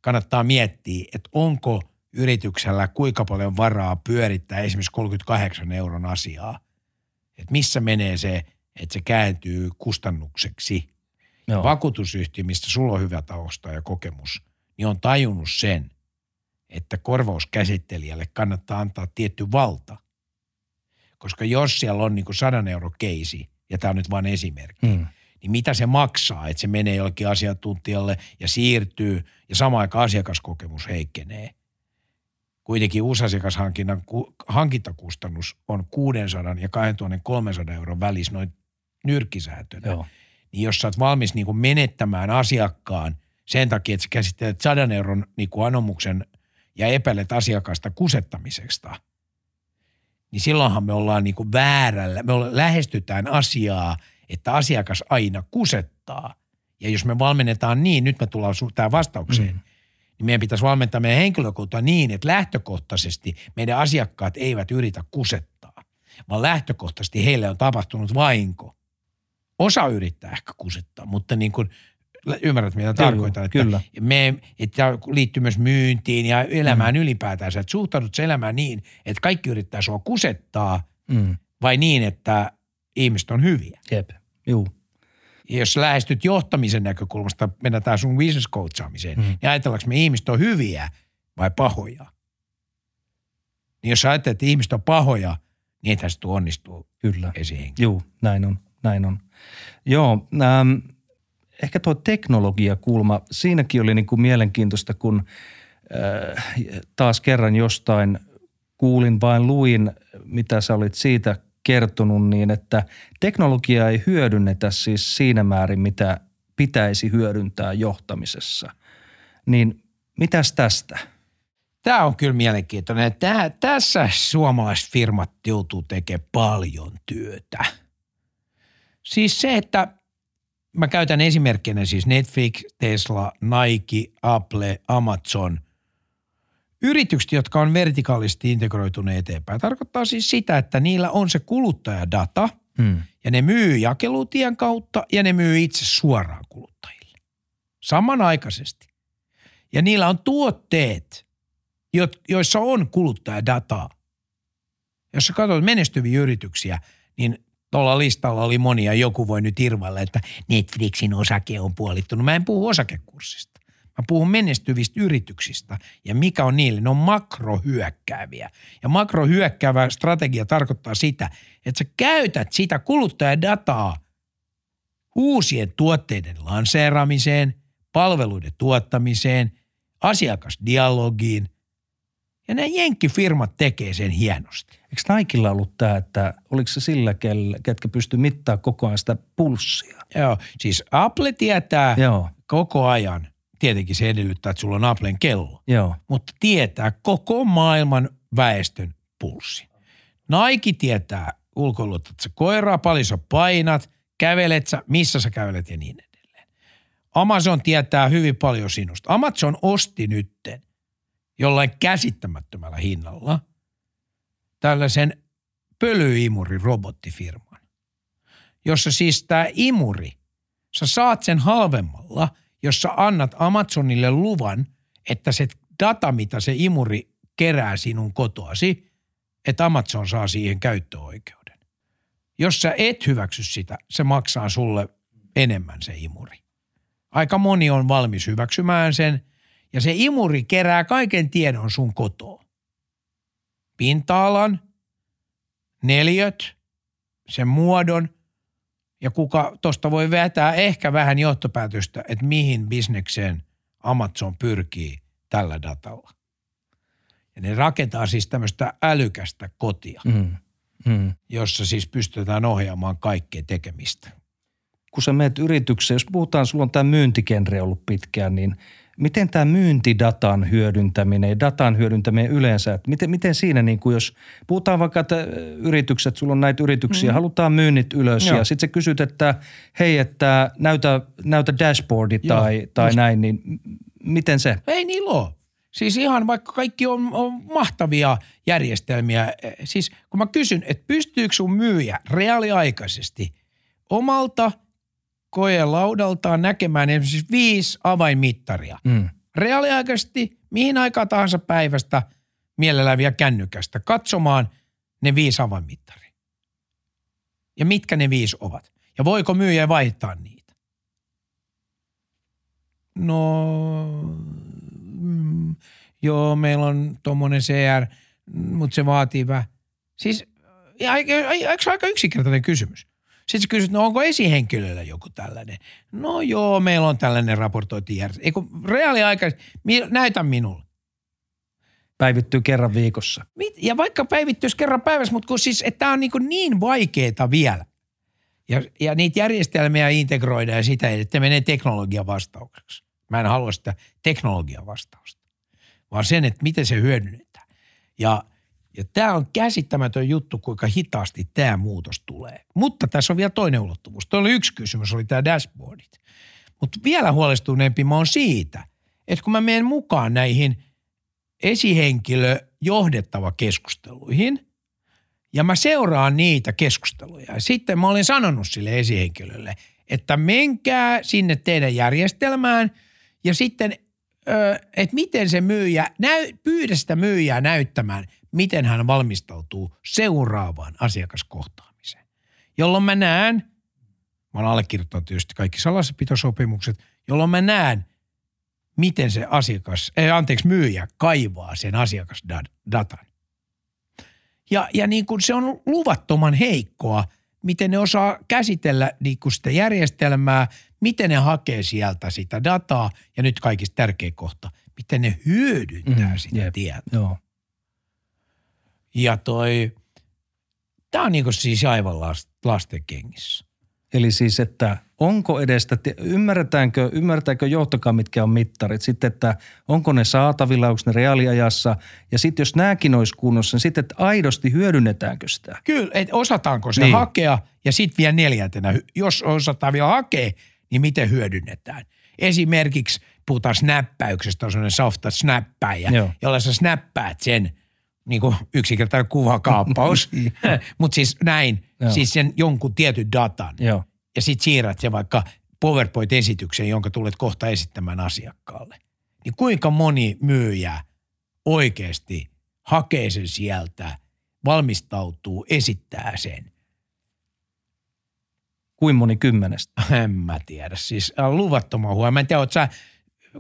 Speaker 2: kannattaa miettiä, että onko – yrityksellä kuinka paljon varaa pyörittää esimerkiksi 38 euron asiaa. Että missä menee se, että se kääntyy kustannukseksi. Joo. Vakuutusyhtiö, mistä sulla on hyvä tausta ja kokemus, niin on tajunnut sen, että korvauskäsittelijälle kannattaa antaa tietty valta. Koska jos siellä on niin kuin 100 euro keisi, ja tämä on nyt vain esimerkki, mm. niin mitä se maksaa, että se menee jollekin asiantuntijalle ja siirtyy, ja samaan aikaan asiakaskokemus heikkenee kuitenkin uusasiakashankinnan hankintakustannus on 600 ja 2300 euron välissä noin nyrkkisäätönä. Joo. Niin jos sä oot valmis niin kuin menettämään asiakkaan sen takia, että sä käsittelet 100 euron niin kuin anomuksen ja epäilet asiakasta kusettamisesta, niin silloinhan me ollaan niin kuin väärällä. Me lähestytään asiaa, että asiakas aina kusettaa. Ja jos me valmennetaan niin, nyt me tullaan tähän vastaukseen, mm niin meidän pitäisi valmentaa meidän henkilökuntaa niin, että lähtökohtaisesti meidän asiakkaat eivät yritä kusettaa, vaan lähtökohtaisesti heille on tapahtunut vainko. Osa yrittää ehkä kusettaa, mutta niin kuin ymmärrät, mitä tarkoitan. Että
Speaker 1: kyllä.
Speaker 2: Me, että liittyy myös myyntiin ja elämään mm. ylipäätään. Että suhtaudut se elämään niin, että kaikki yrittää sua kusettaa mm. vai niin, että ihmiset on hyviä.
Speaker 1: Jep, juu.
Speaker 2: Ja jos lähestyt johtamisen näkökulmasta, mennään taas sun business coachaamiseen, mm. niin ajatellaanko me ihmiset on hyviä vai pahoja? Niin jos ajattelet, että ihmiset on pahoja, niin ethän se onnistuu
Speaker 1: Kyllä. Joo, näin on, näin on. Joo, ähm, ehkä tuo teknologiakulma, siinäkin oli niin kuin mielenkiintoista, kun äh, taas kerran jostain kuulin vain luin, mitä sä olit siitä kertonut niin, että teknologiaa ei hyödynnetä siis siinä määrin, mitä pitäisi hyödyntää johtamisessa. Niin mitäs tästä?
Speaker 2: Tämä on kyllä mielenkiintoinen. Tämä, tässä suomalaiset firmat joutuu tekemään paljon työtä. Siis se, että mä käytän esimerkkinä siis Netflix, Tesla, Nike, Apple, Amazon – Yritykset, jotka on vertikaalisesti integroituneet eteenpäin, tarkoittaa siis sitä, että niillä on se kuluttajadata hmm. ja ne myy jakelutien kautta ja ne myy itse suoraan kuluttajille. Samanaikaisesti. Ja niillä on tuotteet, joissa on kuluttajadataa. Jos sä katsot menestyviä yrityksiä, niin tuolla listalla oli monia, joku voi nyt irvailla, että Netflixin osake on puolittunut. Mä en puhu osakekurssista. Mä puhun menestyvistä yrityksistä ja mikä on niille. Ne on makrohyökkääviä. Ja makrohyökkäävä strategia tarkoittaa sitä, että sä käytät sitä kuluttajadataa uusien tuotteiden lanseeramiseen, palveluiden tuottamiseen, asiakasdialogiin. Ja nämä jenkkifirmat tekee sen hienosti.
Speaker 1: Eikö Nikella ollut tämä, että oliko se sillä, ketkä pysty mittaa koko ajan sitä pulssia?
Speaker 2: Joo, siis Apple tietää
Speaker 1: Joo,
Speaker 2: koko ajan. Tietenkin se edellyttää, että sulla on Applen kello.
Speaker 1: joo,
Speaker 2: mutta tietää koko maailman väestön pulssi. Nike tietää ulkoilutat sä koiraa, paljon sä painat, kävelet sä, missä sä kävelet ja niin edelleen. Amazon tietää hyvin paljon sinusta. Amazon osti nytten jollain käsittämättömällä hinnalla tällaisen pölyimuri robottifirman, jossa siis tämä imuri, sä saat sen halvemmalla, jos sä annat Amazonille luvan, että se data, mitä se imuri kerää sinun kotoasi, että Amazon saa siihen käyttöoikeuden. Jos sä et hyväksy sitä, se maksaa sulle enemmän se imuri. Aika moni on valmis hyväksymään sen ja se imuri kerää kaiken tiedon sun kotoa. Pinta-alan, neliöt, sen muodon ja kuka tosta voi vetää ehkä vähän johtopäätöstä, että mihin bisnekseen Amazon pyrkii tällä datalla. Ja ne rakentaa siis tämmöistä älykästä kotia,
Speaker 1: mm, mm.
Speaker 2: jossa siis pystytään ohjaamaan kaikkea tekemistä.
Speaker 1: Kun sä meet yritykseen, jos puhutaan, sulla on tämä myyntikenre ollut pitkään, niin miten tämä myyntidatan hyödyntäminen ja datan hyödyntäminen yleensä, että miten, miten siinä, niin kuin jos puhutaan vaikka, että yritykset, sulla on näitä yrityksiä, mm. halutaan myynnit ylös
Speaker 2: Joo.
Speaker 1: ja sitten sä kysyt, että hei, että näytä, näytä dashboardi
Speaker 2: Joo,
Speaker 1: tai, tai
Speaker 2: just.
Speaker 1: näin, niin miten se?
Speaker 2: Ei niillä ole. Siis ihan vaikka kaikki on, on mahtavia järjestelmiä. eh, Siis kun mä kysyn, että pystyykö sun myyjä reaaliaikaisesti omalta koelaudaltaan näkemään esimerkiksi viisi avainmittaria.
Speaker 1: Mm.
Speaker 2: Reaaliaikaisesti mihin aikaa tahansa päivästä mielellään vielä kännykästä katsomaan ne viisi avainmittaria. Ja mitkä ne viisi ovat. Ja voiko myyjä vaihtaa niitä? No, mm, joo, meillä on tuommoinen CR, mutta se vaatii vähän. Siis, aika, aika yksinkertainen kysymys. Sitten sä kysyt, no onko esihenkilöllä joku tällainen? No joo, meillä on tällainen raportointijärjestelmä. Eikö reaaliaika, näytä minulle.
Speaker 1: Päivittyy kerran viikossa.
Speaker 2: Mit- Ja vaikka päivittyisi kerran päivässä, mutta kun siis, että tämä on niin, niin vaikeaa vielä. Ja, ja niitä järjestelmiä integroidaan ja sitä, että menee teknologian vastaukseksi. Mä en halua sitä teknologian vastausta, vaan sen, että miten se hyödynnetään. Ja, ja tämä on käsittämätön juttu, kuinka hitaasti tämä muutos tulee. Mutta tässä on vielä toinen ulottuvuus. Tuo oli yksi kysymys, oli tämä dashboardit. Mutta vielä huolestuneempi mä oon siitä, että kun mä menen mukaan näihin esihenkilö johdettava keskusteluihin ja mä seuraan niitä keskusteluja. Ja sitten mä olen sanonut sille esihenkilölle, että menkää sinne teidän järjestelmään ja sitten, että miten se myyjä, näy, pyydä sitä myyjää näyttämään, miten hän valmistautuu seuraavaan asiakaskohtaamiseen. Jolloin mä näen, mä olen allekirjoittanut tietysti kaikki salassapitosopimukset, jolloin mä näen, miten se asiakas, ei, anteeksi, myyjä kaivaa sen asiakasdatan. Ja, ja niin kuin se on luvattoman heikkoa, miten ne osaa käsitellä niin kuin sitä järjestelmää, miten ne hakee sieltä sitä dataa ja nyt kaikista tärkein kohta, miten ne hyödyntää mm, sitä
Speaker 1: jep.
Speaker 2: tietoa.
Speaker 1: Joo.
Speaker 2: Ja toi, tämä on niin kuin siis aivan last- lasten kengissä.
Speaker 1: Eli siis, että onko edestä, ymmärretäänkö, ymmärretäänkö johtokaa, mitkä on mittarit, sitten, että onko ne saatavilla, onko ne reaaliajassa, ja sitten jos nämäkin olisi kunnossa, niin sitten, että aidosti hyödynnetäänkö sitä.
Speaker 2: Kyllä, että osataanko se
Speaker 1: Niin.
Speaker 2: hakea ja sitten vielä neljäntenä, jos osataan vielä hakea, niin miten hyödynnetään. Esimerkiksi puhutaan snappäyksestä, on sellainen softa snappäjä,
Speaker 1: Joo.
Speaker 2: jolla sä snappäät sen niin kuin yksinkertainen kuvakaappaus, mutta siis näin,
Speaker 1: Joo.
Speaker 2: siis sen jonkun tietyn datan
Speaker 1: Joo.
Speaker 2: ja sitten siirrät se vaikka PowerPoint-esitykseen, jonka tulet kohta esittämään asiakkaalle. Niin kuinka moni myyjä oikeasti hakee sen sieltä, valmistautuu, esittää sen?
Speaker 1: Kuin moni kymmenestä.
Speaker 2: En mä tiedä. Siis äh, luvattoman huono. Mä en tiedä, sä,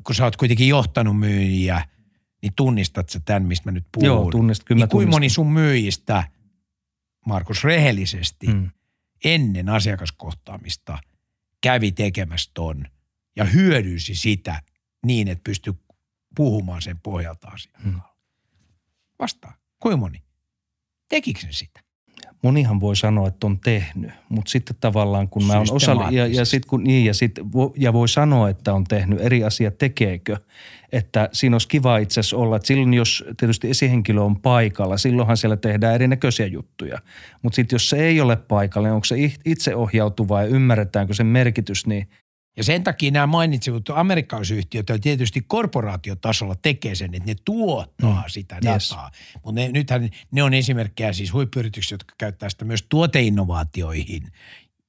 Speaker 2: kun sä oot kuitenkin johtanut myyjiä, niin tunnistat sä tämän, mistä mä nyt puhun.
Speaker 1: Joo, tunnist, kyllä
Speaker 2: niin kuinka moni sun myyjistä, Markus, rehellisesti mm. Ennen asiakaskohtaamista kävi tekemässä ton ja hyödynsi sitä niin, että pystyi puhumaan sen pohjalta asiakkaalle?
Speaker 1: Mm.
Speaker 2: Vastaa. Kuinka moni? Tekikö sitä?
Speaker 1: Monihan voi sanoa, että on tehnyt, mutta sitten tavallaan kun mä oon osa ja, ja, sit kun, niin, ja, sit, ja voi sanoa, että on tehnyt, eri asia tekeekö. Että siinä olisi kiva itse asiassa olla, että silloin jos tietysti esihenkilö on paikalla, silloinhan siellä tehdään erinäköisiä juttuja. Mutta sitten jos se ei ole paikalla, niin onko se itse ohjautuvaa ja ymmärretäänkö sen merkitys, niin
Speaker 2: ja sen takia nämä mainitsit, amerikkalaisyhtiöt tietysti korporaatiotasolla tekee sen, että ne tuottaa mm. sitä dataa. Yes. Mutta nythän ne on esimerkkejä siis huippuyrityksiä, jotka käyttää sitä myös tuoteinnovaatioihin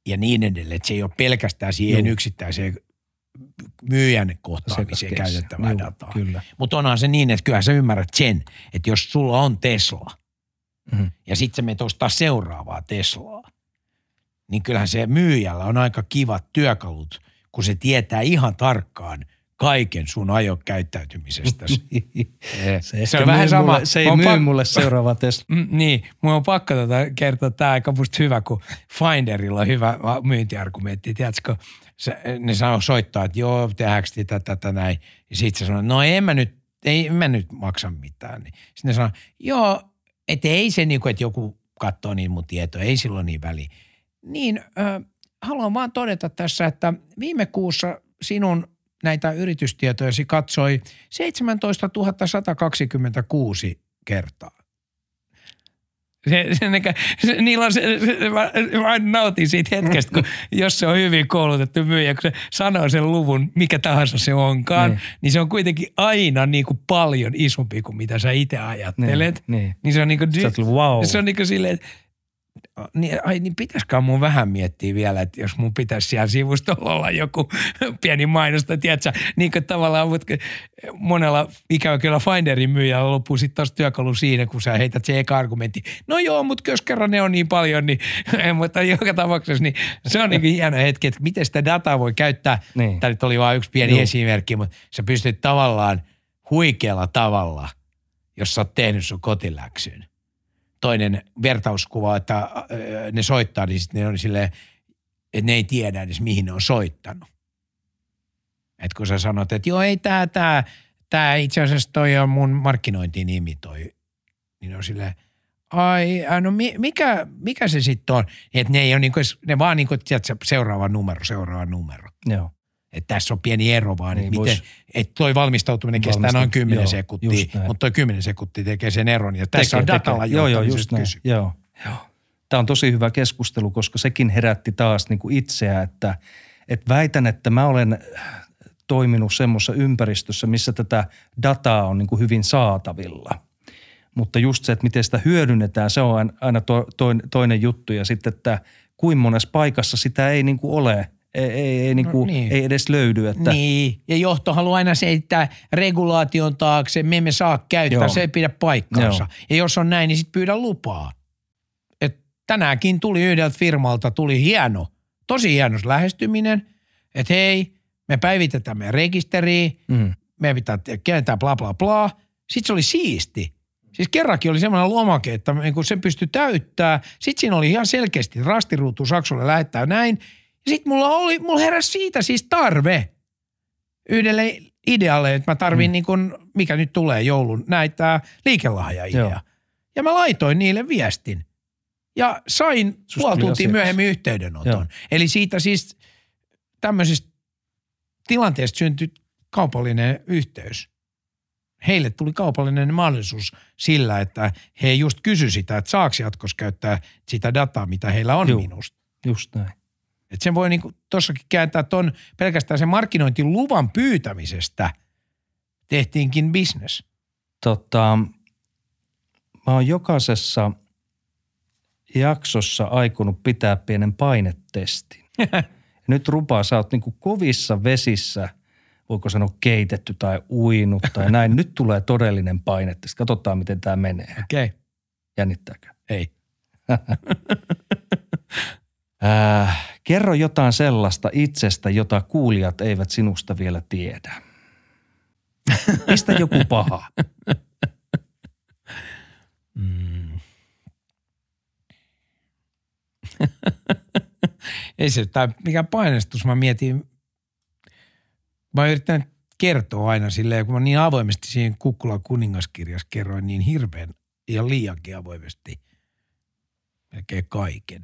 Speaker 2: ja niin edelleen. Että se ei ole pelkästään siihen Juu. yksittäiseen myyjän kohtaamiseen käytettävää Juu, dataa. Mutta onhan se niin, että kyllä sä ymmärrät sen, että jos sulla on Tesla mm. ja sitten sä menet ostaa seuraavaa Teslaa, niin kyllähän se myyjällä on aika kivat työkalut – kun se tietää ihan tarkkaan kaiken sun ajokäyttäytymisestä.
Speaker 1: se, se on vähän sama. Mulle, se ei myy pak- mulle seuraava Tesla.
Speaker 2: Mm, niin, mun on pakko tota kertoa tämä aika musta hyvä, kun Finderilla on hyvä myyntiargumentti. Tiedätkö, se, ne sanoo soittaa, että joo, tehdäänkö tätä, tätä näin. Ja sitten se sanoo, no en mä nyt, ei mä nyt maksa mitään. Niin. Sitten ne sanoo, joo, että ei se niin kuin, että joku katsoo niin mun tietoa, ei silloin niin väliä. Niin, äh, haluan vaan todeta tässä, että viime kuussa sinun näitä yritystietoja katsoi 17 126 kertaa. Se, se, se, niillä on se, se, mä, mä nautin siitä hetkestä, kun jos se on hyvin koulutettu myyjä, kun se sanoo sen luvun, mikä tahansa se onkaan, niin, niin se on kuitenkin aina niin kuin paljon isompi kuin mitä sä itse ajattelet.
Speaker 1: Niin, niin.
Speaker 2: niin se on niin kuin,
Speaker 1: wow.
Speaker 2: se on niin kuin silleen, että niin, ai niin pitäisikö mun vähän miettiä vielä, että jos mun pitäisi siellä sivustolla olla joku pieni mainosta, tiedätkö, niin kuin tavallaan, mutta monella ikävä kyllä Finderin myyjällä loppuu sitten taas työkalu siinä, kun sä heität se eka argumentti. No joo, mutta jos kerran ne on niin paljon, niin mutta joka tapauksessa niin se on niin kuin hieno hetki, että miten sitä dataa voi käyttää. Niin. Tämä nyt oli vain yksi pieni Joo. esimerkki, mutta sä pystyt tavallaan huikealla tavalla, jos sä oot tehnyt sun kotiläksyn toinen vertauskuva, että äh, ne soittaa, niin sitten ne on silleen, että ne ei tiedä edes mihin ne on soittanut. Et kun sä sanot, että joo ei tämä, tämä, tämä itse asiassa toi on mun markkinointinimi toi, niin on silleen, ai, no mikä, mikä se sitten on? Että ne ei ole niin kuin, ne vaan niin kuin, tiedätkö, seuraava numero, seuraava numero.
Speaker 1: Joo.
Speaker 2: Että tässä on pieni ero vaan, niin, että, miten, että toi valmistautuminen kestää Valmista, noin 10 joo, sekuntia, mutta toi 10 sekuntia tekee sen eron. Ja tässä tekee, on datalla
Speaker 1: tekee. Joo, joo, just näin. Joo, joo. Tämä on tosi hyvä keskustelu, koska sekin herätti taas niin kuin itseä, että, että väitän, että mä olen toiminut semmoisessa ympäristössä, missä tätä dataa on niin kuin hyvin saatavilla. Mutta just se, että miten sitä hyödynnetään, se on aina to, toinen juttu. Ja sitten, että kuin monessa paikassa sitä ei niin kuin ole – ei, ei, ei, niinku, no, niin. ei edes löydy. Että...
Speaker 2: Niin, ja johto haluaa aina seittää regulaation taakse, me emme saa käyttää, Joo. se ei pidä paikkaansa. Joo. Ja jos on näin, niin sitten pyydä lupaa. Et tänäänkin tuli yhdeltä firmalta, tuli hieno, tosi hieno lähestyminen, että hei, me päivitetään meidän rekisteriin, mm. me pitää kääntää bla bla bla. Sitten se oli siisti. Siis kerrankin oli semmoinen lomake, että kun se pystyi täyttää. Sitten siinä oli ihan selkeästi rastiruutu Saksulle lähettää näin – ja sitten mulla, oli, mulla heräsi siitä siis tarve yhdelle idealle, että mä tarvin mm. niin kun, mikä nyt tulee joulun, näitä liikelahja-idea. Ja mä laitoin niille viestin. Ja sain Susta puoli tuntia myöhemmin yhteydenoton. Joo. Eli siitä siis tämmöisestä tilanteesta syntyi kaupallinen yhteys. Heille tuli kaupallinen mahdollisuus sillä, että he just kysy sitä, että saako jatkossa käyttää sitä dataa, mitä heillä on Joo, minusta.
Speaker 1: Just näin.
Speaker 2: Että sen voi niinku tossakin kääntää ton pelkästään sen markkinointiluvan pyytämisestä tehtiinkin business.
Speaker 1: Tota, mä oon jokaisessa jaksossa aikonut pitää pienen painetestin. Nyt rupaa, sä oot niinku kovissa vesissä, voiko sanoa keitetty tai uinut tai näin. Nyt tulee todellinen painetesti. Katsotaan, miten tämä menee.
Speaker 2: Okei. Okay.
Speaker 1: Jännittääkö?
Speaker 2: Ei.
Speaker 1: Äh, kerro jotain sellaista itsestä, jota kuulijat eivät sinusta vielä tiedä. Mistä joku paha? Mm.
Speaker 2: Ei se tai mikä painestus. Mä mietin, mä yritän kertoa aina silleen, kun mä niin avoimesti siihen Kukkula kuningaskirjassa kerroin niin hirveän ja liiankin avoimesti – melkein kaiken.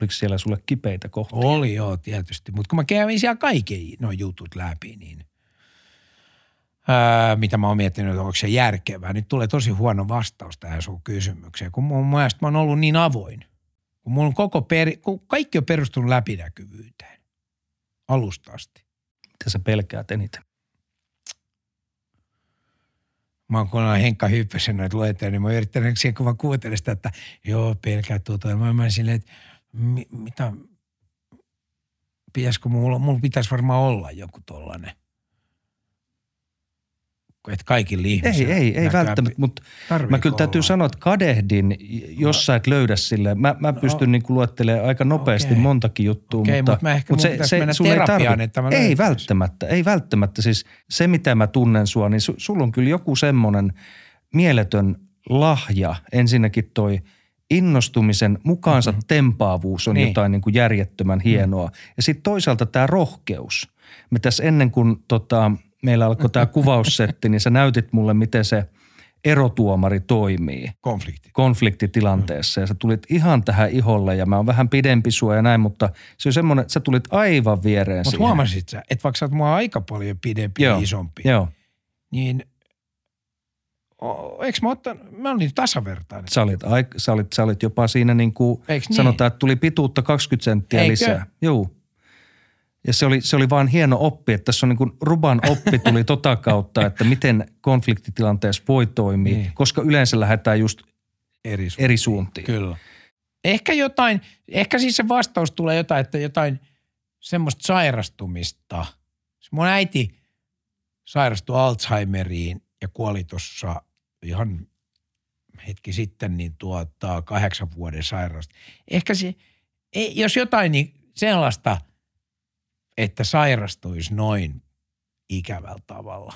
Speaker 1: Oliko siellä sulle kipeitä kohtia?
Speaker 2: Oli joo tietysti, mutta kun mä kävin siellä kaikki nuo jutut läpi, niin ää, mitä mä oon miettinyt, että onko se järkevää. Nyt tulee tosi huono vastaus tähän sun kysymykseen, kun mun mielestä mä oon ollut niin avoin. Kun mulla on koko peri, kun kaikki on perustunut läpinäkyvyyteen alusta asti.
Speaker 1: Mitä sä pelkäät eniten?
Speaker 2: Mä oon kun Henkka Hyppösen noita luetteja, niin mä oon yrittänyt siihen, kun mä kuuntelin sitä, että joo, pelkää tuota. Mä mä silleen, että mi, mitä, pitäisikö mulla, mulla pitäisi varmaan olla joku tollanen. Että kaikilla
Speaker 1: Ei,
Speaker 2: ihmisillä
Speaker 1: ei, ei
Speaker 2: näköjään
Speaker 1: välttämättä, mutta mä kyllä täytyy
Speaker 2: olla?
Speaker 1: sanoa, että kadehdin, jos sä et löydä sille. Mä, mä pystyn niin luettelemaan aika nopeasti
Speaker 2: Okei.
Speaker 1: montakin juttua,
Speaker 2: Okei,
Speaker 1: mutta,
Speaker 2: mutta ehkä mun pitäisi mennä
Speaker 1: sun ei
Speaker 2: terapiaan,
Speaker 1: tarvi-
Speaker 2: että mä
Speaker 1: Ei välttämättä, ei välttämättä. Siis se, mitä mä tunnen sua, niin su, sulla on kyllä joku semmoinen mieletön lahja. Ensinnäkin toi innostumisen mukaansa mm-hmm. tempaavuus on
Speaker 2: Niin.
Speaker 1: jotain niin kuin järjettömän hienoa. Mm. Ja sitten toisaalta tämä rohkeus. Me tässä ennen kuin tota, meillä alkoi tämä kuvaussetti, niin sä näytit mulle, miten se erotuomari toimii
Speaker 2: Konflikti.
Speaker 1: konfliktitilanteessa ja sä tulit ihan tähän iholle ja mä oon vähän pidempi sua ja näin, mutta se on semmoinen, että sä tulit aivan viereen
Speaker 2: Mutta huomasit sä, että vaikka sä oot mua aika paljon pidempi ja
Speaker 1: Joo,
Speaker 2: isompi,
Speaker 1: Joo,
Speaker 2: niin eikö mä ottanut, mä olin tasavertainen.
Speaker 1: sä olit, aik- sä olit, sä olit jopa siinä niin kuin,
Speaker 2: Eiks niin?
Speaker 1: sanotaan, että tuli pituutta 20 senttiä
Speaker 2: Eikö?
Speaker 1: lisää. Joo. Ja se oli, se oli vaan hieno oppi, että tässä on niin kuin Ruban oppi tuli tota kautta, että miten konfliktitilanteessa voi toimia,
Speaker 2: Niin.
Speaker 1: koska yleensä lähdetään just
Speaker 2: Eri,
Speaker 1: eri suuntiin.
Speaker 2: Kyllä. Ehkä jotain, ehkä siis se vastaus tulee jotain, että jotain semmoista sairastumista. Mun äiti sairastui Alzheimeriin ja kuoli tuossa ihan hetki sitten, niin tuota kahdeksan vuoden sairaus. Ehkä se, jos jotain, niin sellaista, että sairastuisi noin ikävällä tavalla.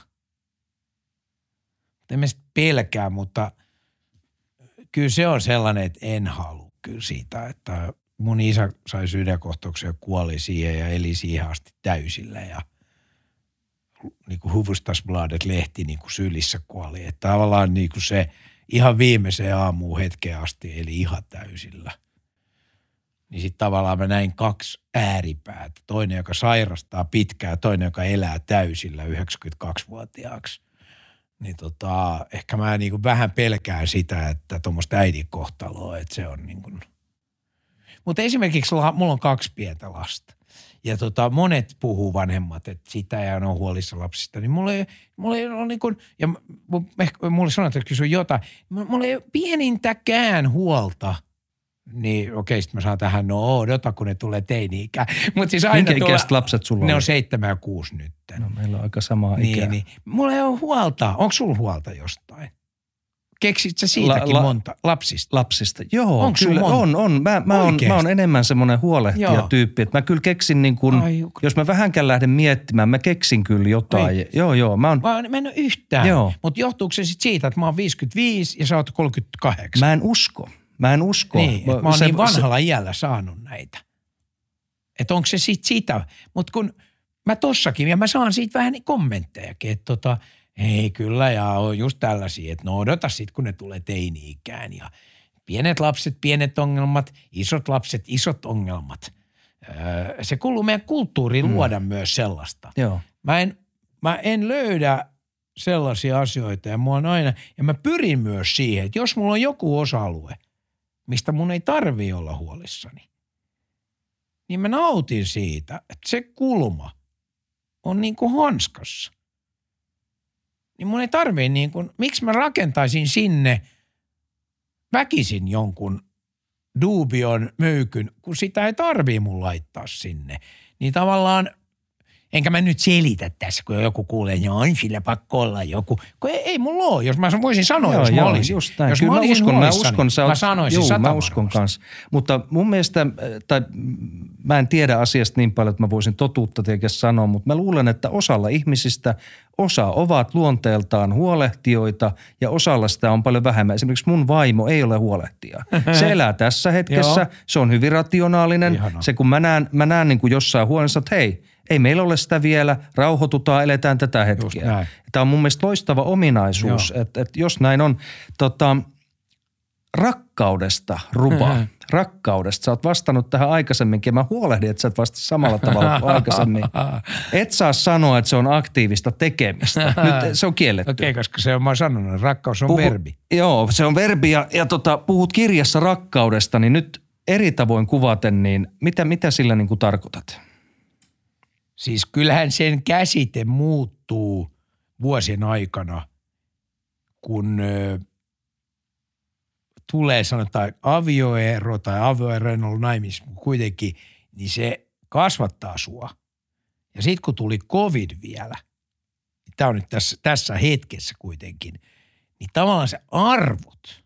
Speaker 2: En mä pelkää, mutta kyllä se on sellainen, että en halua kyllä siitä, että mun isä sai sydänkohtauksen ja kuoli siihen ja eli siihen asti täysillä ja niin kuin lehti niin kuin sylissä kuoli. Että tavallaan niin kuin se ihan viimeiseen aamuun hetkeen asti eli ihan täysillä. Niin sitten tavallaan mä näin kaksi ääripäätä. Toinen, joka sairastaa pitkään, toinen, joka elää täysillä 92-vuotiaaksi. Niin tota, ehkä mä niin kuin vähän pelkään sitä, että tuommoista äidin kohtaloa, että se on niin kuin. Mutta esimerkiksi la- mulla on kaksi pientä lasta. Ja tota, monet puhuu vanhemmat, että sitä ja ne on huolissa lapsista. Niin mulla ei, mulla ei ole niin kuin, ja ehkä mulle sanotaan, että kysy jotain. M- Mulla ei ole pienintäkään huolta. Niin okei, sitten mä saan tähän, no odota, kun ne tulee teini-ikään. Mutta siis aina
Speaker 1: Minkä
Speaker 2: tuolla-
Speaker 1: lapset sulla
Speaker 2: Ne
Speaker 1: on?
Speaker 2: seitsemän ja kuusi nyt.
Speaker 1: No, meillä on aika samaa ikää.
Speaker 2: Niin, niin. Mulla ei ole huolta. Onko sulla huolta jostain? Keksit sä siitäkin
Speaker 1: La- la-
Speaker 2: monta lapsista?
Speaker 1: Lapsista. Joo,
Speaker 2: sulla
Speaker 1: kyllä
Speaker 2: monta?
Speaker 1: on, on. Mä, mä, on, mä oon enemmän semmoinen
Speaker 2: Joo.
Speaker 1: huolehtija-tyyppi, että mä kyllä keksin niin kuin,
Speaker 2: Ai,
Speaker 1: jos mä vähänkään lähden miettimään, mä keksin kyllä jotain.
Speaker 2: Oikeesti?
Speaker 1: Joo, joo, mä, oon,
Speaker 2: Mä, mä en ole yhtään.
Speaker 1: Joo.
Speaker 2: Mutta johtuuko se sitten siitä, että mä oon 55 ja sä oot 38?
Speaker 1: mä en usko. Mä en usko.
Speaker 2: niin, että mä oon
Speaker 1: Se-
Speaker 2: niin
Speaker 1: se-
Speaker 2: vanhalla iällä saanut näitä. Että onko se sitten sitä. Mutta kun mä tossakin, ja mä saan siitä vähän niin kommenttejakin, että tota, ei kyllä ja on just tällaisia, että no odota sitten, kun ne tulee teini-ikään ja pienet lapset, pienet ongelmat, isot lapset, isot ongelmat. Öö, se kuuluu meidän kulttuuriin
Speaker 1: Mm.
Speaker 2: luoda myös sellaista.
Speaker 1: Joo.
Speaker 2: Mä en, mä en löydä sellaisia asioita ja mua on aina, ja mä pyrin myös siihen, että jos mulla on joku osa-alue, mistä mun ei tarvi olla huolissani, niin mä nautin siitä, että se kulma on niin kuin hanskassa. Niin mun ei tarvii niin kuin, miksi mä rakentaisin sinne väkisin jonkun duubion möykyn, kun sitä ei tarvii mun laittaa sinne. Niin tavallaan, enkä mä nyt selitä tässä, kun joku kuulee, että on sillä pakko olla joku. Kun ei, ei mulla ole, jos mä voisin sanoa, jos mä olisin.
Speaker 1: just näin.
Speaker 2: Jos
Speaker 1: Kyllä
Speaker 2: mä,
Speaker 1: mä
Speaker 2: olisin
Speaker 1: uskon, mä uskon, sä
Speaker 2: mä
Speaker 1: oot,
Speaker 2: sanoisin
Speaker 1: juu, mä uskon kanssa. Mutta mun mielestä, äh, tai mä en tiedä asiasta niin paljon, että mä voisin totuutta tietenkin sanoa, mutta mä luulen, että osalla ihmisistä osa ovat luonteeltaan huolehtijoita ja osalla sitä on paljon vähemmän. Esimerkiksi mun vaimo ei ole huolehtija. Se elää tässä hetkessä,
Speaker 2: Joo.
Speaker 1: se on hyvin rationaalinen.
Speaker 2: Ihanaa.
Speaker 1: Se kun mä näen, mä näen niin kuin jossain huoneessa, että hei, ei meillä ole sitä vielä, rauhoitutaan, eletään tätä hetkeä. Tämä on mun mielestä loistava ominaisuus, että, että jos näin on. Tota, rakkaudesta, Ruba.
Speaker 2: Mhm.
Speaker 1: Rakkaudesta. Sä oot vastannut tähän aikaisemminkin. Mä huolehdin, että sä et vasta samalla tavalla kuin aikaisemmin. Et saa sanoa, että se on aktiivista tekemistä. Nyt se on kielletty.
Speaker 2: Okei, okay, koska se on, mä oon sanonut, rakkaus on
Speaker 1: Puhu-
Speaker 2: verbi.
Speaker 1: Joo, se on verbi ja, ja tota, puhut kirjassa rakkaudesta, niin nyt eri tavoin kuvaten, niin mitä, mitä sillä niin kuin tarkoitat?
Speaker 2: Siis kyllähän sen käsite muuttuu vuosien aikana, kun ö, tulee sanotaan avioero tai avioero en ollut mutta kuitenkin, niin se kasvattaa sua. Ja sitten kun tuli covid vielä, niin tämä on nyt tässä, tässä hetkessä kuitenkin, niin tavallaan se arvot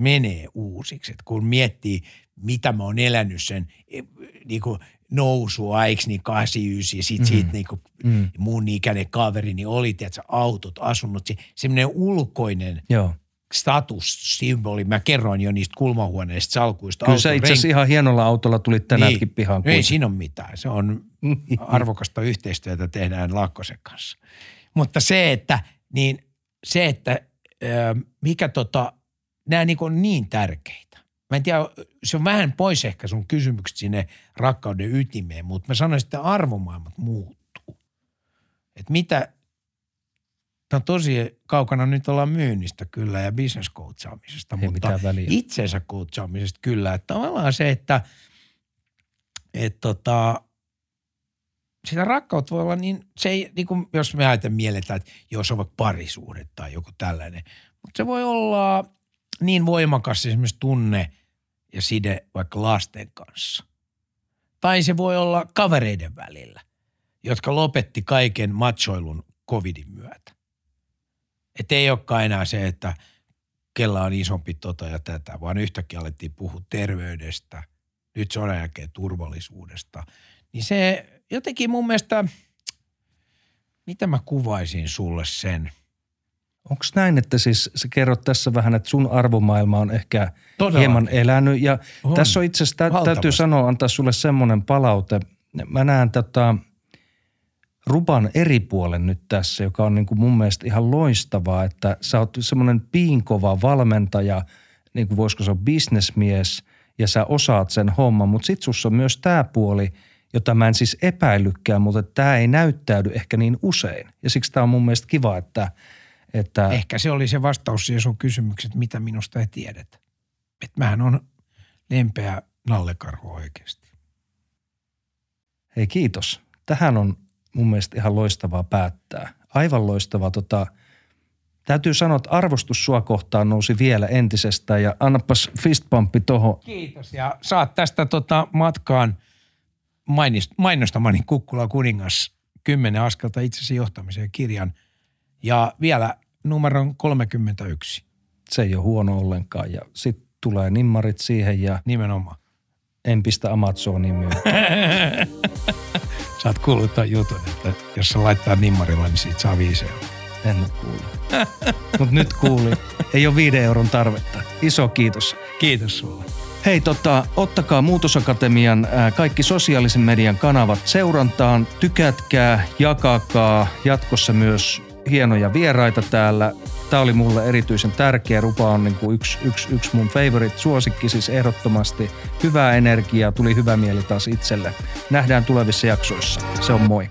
Speaker 2: menee uusiksi. Et kun miettii, mitä mä oon elänyt sen e, niin kuin nousua, eikö niin 89 ja sitten
Speaker 1: Mhm.
Speaker 2: siitä niin kuin
Speaker 1: Mm.
Speaker 2: mun ikäinen kaveri, niin oli, tiedätkö, autot, asunnot, se, semmoinen ulkoinen
Speaker 1: Joo.
Speaker 2: statussymboli. Mä kerroin jo niistä kulmahuoneista, salkuista.
Speaker 1: Kyllä sä itse asiassa ihan hienolla autolla tulit tänäänkin
Speaker 2: Niin.
Speaker 1: pihaan.
Speaker 2: Ei siinä ole mitään. Se on arvokasta yhteistyötä tehdään Lakkosen kanssa. Mutta se, että, niin, se, että mikä tota, nämä niin, on niin tärkeitä. Mä en tiedä, se on vähän pois ehkä sun kysymykset sinne rakkauden ytimeen, mutta mä sanoisin, että arvomaailmat muuttuu. Että mitä, on tosi kaukana nyt ollaan myynnistä kyllä ja
Speaker 1: Ei
Speaker 2: mutta
Speaker 1: väliä.
Speaker 2: itsensä coachaamisesta kyllä. Että tavallaan se, että et tota, sitä rakkautta voi olla niin, se ei, niin kuin jos me ajatellaan mielletään, että jos on vaikka parisuhde tai joku tällainen, mutta se voi olla niin voimakas esimerkiksi tunne ja side vaikka lasten kanssa. Tai se voi olla kavereiden välillä, jotka lopetti kaiken machoilun covidin myötä. Että ei olekaan enää se, että kella on isompi tota ja tätä, vaan yhtäkkiä alettiin puhua terveydestä, nyt sodan jälkeen turvallisuudesta. Niin se jotenkin mun mielestä, mitä mä kuvaisin sulle sen?
Speaker 1: Onko näin, että siis sä kerrot tässä vähän, että sun arvomaailma on ehkä
Speaker 2: Todellakin.
Speaker 1: hieman elänyt ja
Speaker 2: On.
Speaker 1: tässä on itse asiassa, tä- täytyy sanoa, antaa sulle semmoinen palaute. Mä näen tota Ruban eri puolen nyt tässä, joka on niin kuin mun mielestä ihan loistavaa, että sä oot semmoinen piinkova valmentaja, niin kuin voisiko se olla bisnesmies ja sä osaat sen homman, mutta sit sussa on myös tämä puoli, jota mä en siis epäilykään, mutta tämä ei näyttäydy ehkä niin usein. Ja siksi tämä on mun mielestä kiva, että, että
Speaker 2: Ehkä se oli se vastaus siihen sun kysymykset, mitä minusta ei tiedetä. Että mähän on lempeä nallekarhu oikeasti.
Speaker 1: Hei kiitos. Tähän on mun mielestä ihan loistavaa päättää. Aivan loistavaa. Tota, täytyy sanoa, että arvostus sua kohtaan nousi vielä entisestään ja annapas fistpumppi tohon.
Speaker 2: Kiitos. Ja saat tästä tota matkaan mainostamani Kukkula kuningas 10 askelta itsesi johtamiseen kirjan. Ja vielä numeron 31
Speaker 1: Se ei ole huono ollenkaan ja sitten tulee nimmarit siihen ja
Speaker 2: nimenomaan.
Speaker 1: en pistä Amazoniin myy.
Speaker 2: Saat kuullut tämän jutun, että jos se laittaa nimmarilla, niin siitä saa 5 euroa.
Speaker 1: En ole kuullut. Mutta nyt kuulin. Ei ole viiden euron tarvetta. Iso kiitos.
Speaker 2: Kiitos sulle.
Speaker 1: Hei, tota, ottakaa Muutosakatemian ää, kaikki sosiaalisen median kanavat seurantaan. Tykätkää, jakakaa. Jatkossa myös hienoja vieraita täällä. Tämä oli mulle erityisen tärkeä. Rupa on niin kuin yksi, yksi, yksi mun favorite suosikki, siis ehdottomasti. Hyvää energiaa, tuli hyvä mieli taas itselle. Nähdään tulevissa jaksoissa. Se on moi.